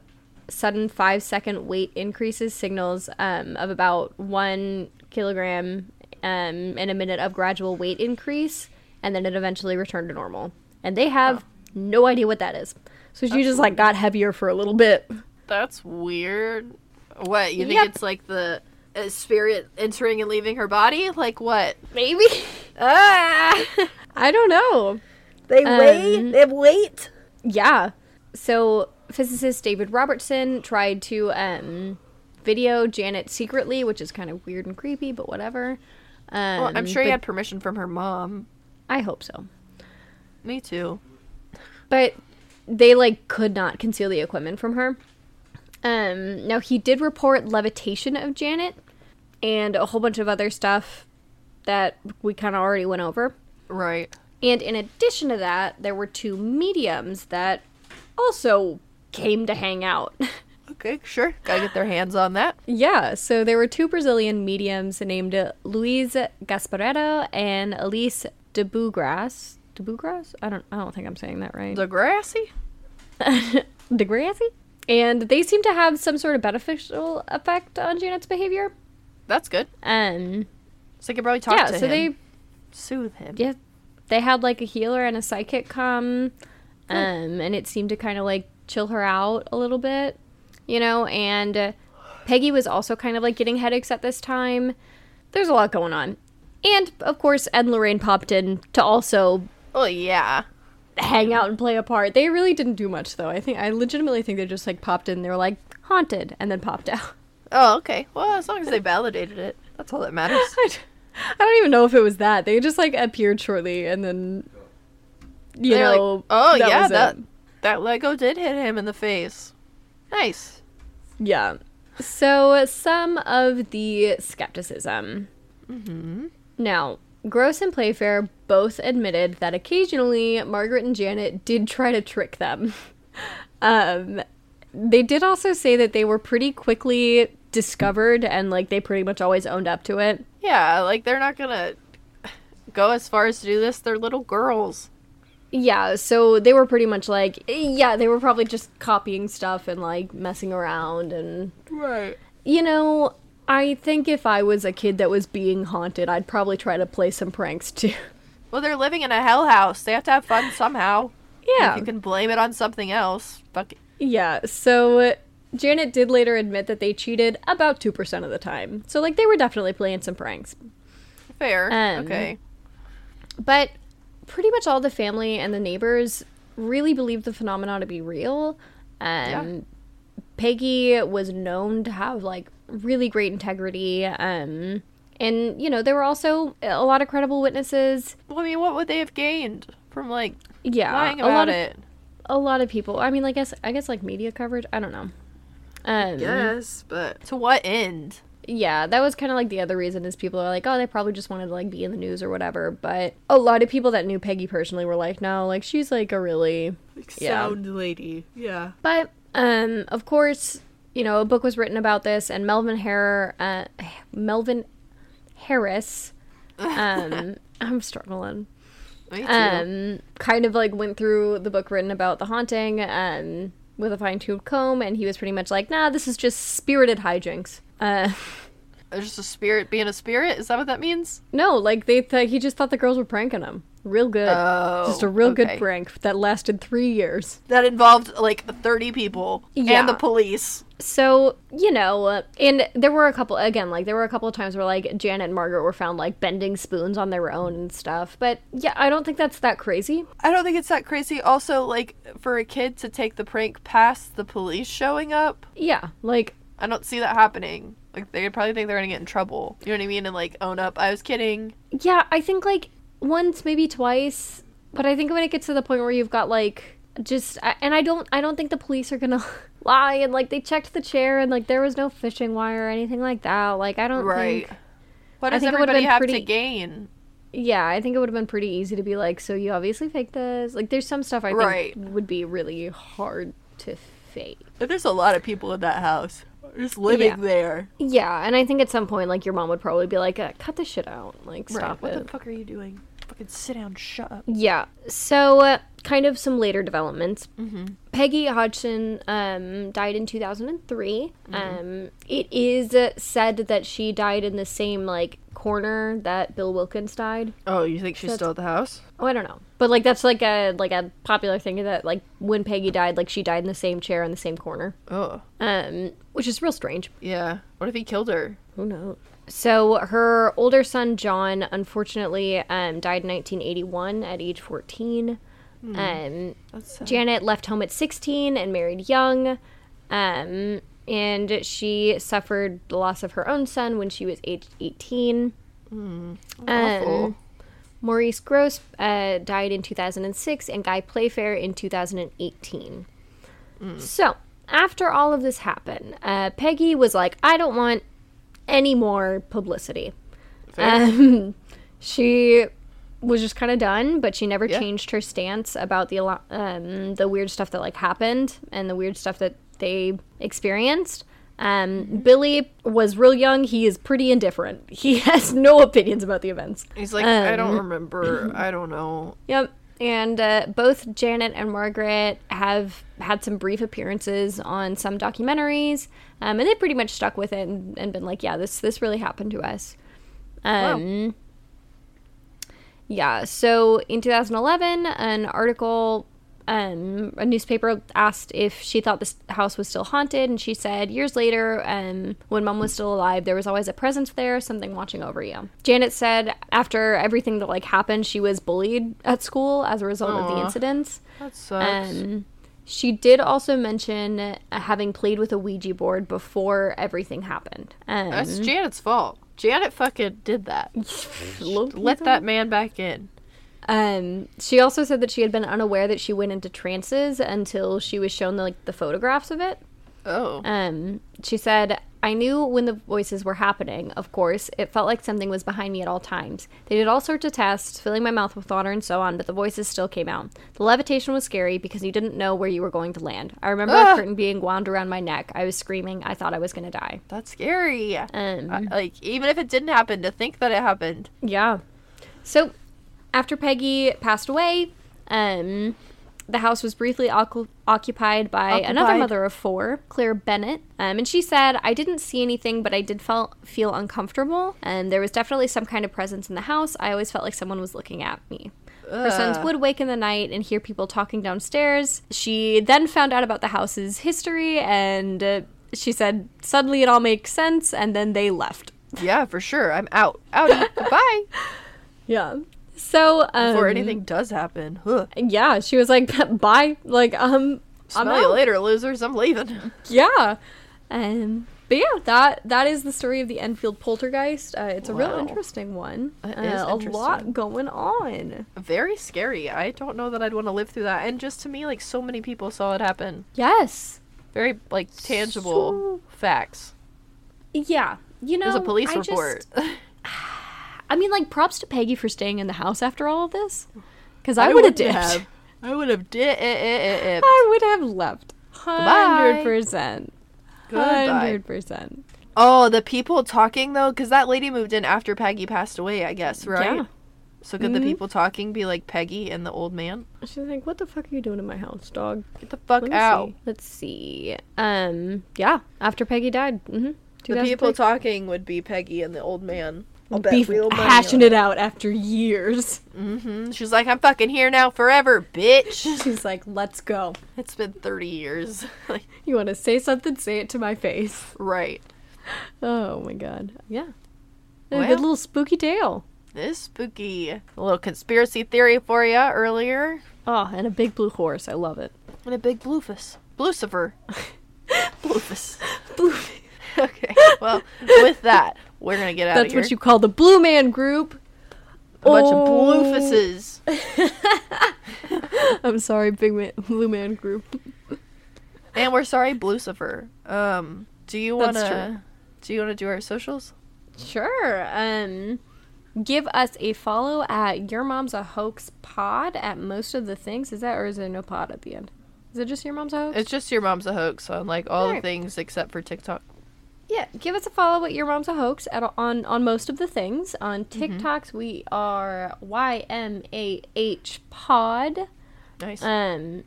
sudden five second weight increases signals um, of about one kilogram um, in a minute of gradual weight increase, and then it eventually returned to normal. And they have no idea what that is. So she just like got heavier for a little bit. That's weird. What you think Yep. it's like the uh, spirit entering and leaving her body? Like what? Maybe. Ah! I don't know. they wait? They have weight. Yeah. So physicist David Robertson tried to um, video Janet secretly, which is kind of weird and creepy, but whatever. Um, Well, I'm sure he had permission from her mom. I hope so. Me too. But they like could not conceal the equipment from her. Um, now he did report levitation of Janet and a whole bunch of other stuff that we kind of already went over. Right. And in addition to that, there were two mediums that also came to hang out. Okay, sure. Gotta get their hands on that. yeah, so there were two Brazilian mediums named Luiz Gasparetto and Elise de Bugras. De Bugras? I don't I don't think I'm saying that right. Degrassi? de Grassy? And they seem to have some sort of beneficial effect on Janet's behavior. That's good. Um So I could probably talk yeah, to so him. they soothe him. yeah, they had like a healer and a psychic come um and it seemed to kind of like chill her out a little bit you know and uh, peggy was also kind of like getting headaches at this time there's a lot going on and of course ed and lorraine popped in to also Oh yeah. hang out and play a part they really didn't do much though i think i legitimately think they just like popped in they were like haunted and then popped out Oh, okay. Well, as long as they validated it, that's all that matters. I don't even know if it was that. They just like appeared shortly and then you They're like, know oh that yeah, that it. that Lego did hit him in the face. Nice. Yeah. So some of the skepticism. Mm-hmm. Now, Grosse and Playfair both admitted that occasionally Margaret and Janet did try to trick them. um, they did also say that they were pretty quickly discovered and like they pretty much always owned up to it. Yeah, like they're not gonna go as far as to do this. They're little girls. Yeah, so they were pretty much like, yeah, they were probably just copying stuff and like messing around and Right. You know, I think if I was a kid that was being haunted, I'd probably try to play some pranks too. Well, they're living in a hell house. They have to have fun somehow. Yeah. If you can blame it on something else, fuck it. Yeah, so Janet did later admit that they cheated about 2% of the time. So, like, they were definitely playing some pranks. Fair. Um, okay. But pretty much all the family and the neighbors really believed the phenomenon to be real. Um, Peggy was known to have, like, really great integrity. Um, and, you know, there were also a lot of credible witnesses. Well, I mean, what would they have gained from like Yeah, lying a lot of it? a lot of people. I mean, I guess I guess like media coverage. I don't know. Um, Yes, but to what end? Yeah, that was kind of like the other reason is people are like, oh, they probably just wanted to like be in the news or whatever. But a lot of people that knew Peggy personally were like, no, like she's like a really. Like Yeah. sound lady. Yeah. But um, of course, you know, a book was written about this, and Melvin Harris, uh, Melvin Harris, um, I'm struggling. Um, kind of like went through the book written about the haunting um, with a fine tooth comb, and he was pretty much like, nah, this is just spirited hijinks. Uh, just a spirit being a spirit. Is that what that means? no, like they th- he just thought the girls were pranking him. Real good. Oh, just a real okay. good prank that lasted three years. That involved like 30 people Yeah. and the police. So, you know, uh, and there were a couple, again, like, there were a couple of times where, like, Janet and Margaret were found, like, bending spoons on their own and stuff. But, yeah, I don't think that's that crazy. I don't think it's that crazy. Also, like for a kid to take the prank past the police showing up, Yeah, like, I don't see that happening. Like they probably think they're gonna get in trouble. You know what I mean? And like own up. I was kidding. Yeah, I think like once, maybe twice, but I think when it gets to the point where you've got like just and I don't I don't think the police are gonna lie and like they checked the chair and like there was no fishing wire or anything like that. Like I don't Right. think What I does think it would've everybody have to pretty- gain? yeah, I think it would have been pretty easy to be like, so you obviously faked this. Like there's some stuff I think Right. would be really hard to fake. But there's a lot of people in that house just living Yeah. there. Yeah, and I think at some point like your mom would probably be like, uh, cut this shit out. Like stop What it. the fuck are you doing? Fucking sit down. Shut up. Yeah. So, uh, kind of some later developments. Mm-hmm. Peggy Hodgson um, died in 2003. Um, it is uh, said that she died in the same like corner that Bill Wilkins died. Oh, you think she's That's- still at the house? Oh, I don't know, but like that's like a like a popular thing that like when Peggy died, like she died in the same chair in the same corner, Oh, um, which is real strange. yeah. What if he killed her? Who knows? So her older son John, unfortunately, um, died in 1981 at age 14. Um, Janet left home at 16 and married young. Um, and she suffered the loss of her own son when she was aged 18. Awful. Um, Maurice Grosse uh, died in 2006 and Guy Playfair in 2018. So, after all of this happened, uh, Peggy was like, I don't want any more publicity. Um, she was just kind of done, but she never Yeah. changed her stance about the um, the weird stuff that like happened and the weird stuff that they experienced. Um, Billy was real young. He is pretty indifferent. He has no opinions about the events. He's like, I don't Um, remember. I don't know. Yep. And uh, both Janet and Margaret have had some brief appearances on some documentaries, um, and they pretty much stuck with it and, and been like, "Yeah, this this really happened to us." Um, Yeah. So in 2011, an article, um, a newspaper asked if she thought this house was still haunted, and she said years later, um, when mom was still alive, there was always a presence there, something watching over you. Janet said after everything that like happened, she was bullied at school as a result of the incidents. That sucks. Um, she did also mention uh, having played with a Ouija board before everything happened. Um, That's Janet's fault. Janet fucking did that. Let that man back in. Um, she also said that she had been unaware that she went into trances until she was shown the, like the photographs of it. Oh. Um, she said, "I knew when the voices were happening. Of course, it felt like something was behind me at all times. They did all sorts of tests, filling my mouth with water and so on, but the voices still came out. The levitation was scary because you didn't know where you were going to land. I remember Ah! a curtain being wound around my neck. I was screaming. I thought I was going to die. That's scary. Um, I- like, even if it didn't happen, to think that it happened. Yeah. So, after Peggy passed away, um, the house was briefly occu- occupied by another mother of four, Claire Bennett. Um, and she said, I didn't see anything, but I did felt, feel uncomfortable. And there was definitely some kind of presence in the house. I always felt like someone was looking at me. Her sons would wake in the night and hear people talking downstairs. She then found out about the house's history and uh, she said, suddenly it all makes sense. And then they left. Yeah, for sure. I'm out. Outie. Bye. Yeah. So, um, Before anything does happen. Huh. yeah, she was like, bye. Like, um, I'm Smell you out. later, losers. I'm leaving. Yeah. and But yeah, that that is the story of the Enfield poltergeist. Uh, it's a real interesting one. Uh, is a lot going on. Very scary. I don't know that I'd want to live through that. And just to me, like so many people saw it happen. Yes. Very like tangible facts. Yeah. You know, There's a police I just- report. I mean, like, props to Peggy for staying in the house after all of this. Because I, would have wouldn't dipped. have. I would have dipped. I would have left. Hundred percent. Goodbye. Hundred percent. Oh, the people talking though, because that lady moved in after Peggy passed away, I guess, right? Yeah. So could the Mhm. people talking be like Peggy and the old man? She's like, "What the fuck are you doing in my house, dog?" Get the fuck Let me out. see. Let's see. Um, yeah. After Peggy died. Mm-hmm. The people talking would be Peggy and the old man. I'll be hashing it out after years. Mm-hmm. She's like, I'm fucking here now forever, bitch. She's like, "Let's go. it's been 30 years. like, You want to say something? Say it to my face." right. Oh my god. Yeah. A good little spooky tale. This spooky. A little conspiracy theory for you earlier. Oh, and a big blue horse. I love it. And a big bluefus. Blucifer. Bluefus. Blue. Okay. Well, with that, we're going to get out That's of here. That's what you call the Blue Man Group. A bunch Oh. of bloofuses. I'm sorry, Big Man, Blue Man Group. And we're sorry, Blucifer. Um, do you wanna do you want to do our socials? Sure. Um, give us a follow at Your Mom's a Hoax Pod at most of the things. Is that or is there no pod at the end? Is it just Your Mom's a Hoax? It's just your mom's a hoax on like all the things except for TikTok. Yeah, give us a follow at Your Mom's a Hoax at on on most of the things. On TikToks, we are Y M A H Pod. Nice. Um,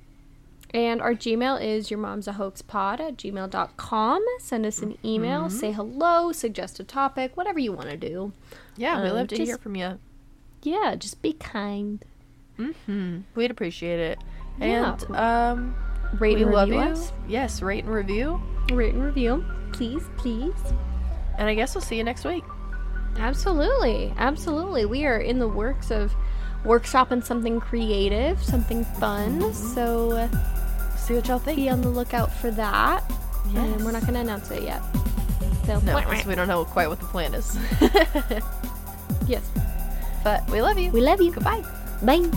and our Gmail is your mom's a hoax pod at gmail.com. Send us an email, say hello, suggest a topic, whatever you want to do. yeah, we um, love to hear from you. Yeah, just be kind. Mm-hmm. We'd appreciate it. Yeah. And um, Rate we and love review you. us. Yes, rate and review. Rate and review. Please, please. And I guess we'll see you next week. Absolutely. Absolutely. We are in the works of workshopping something creative, something fun. So uh, See what y'all think. be on the lookout for that. And we're not going to announce it yet. So, No, 'cause we don't know quite what the plan is. yes. but we love you. We love you. Goodbye. Bye.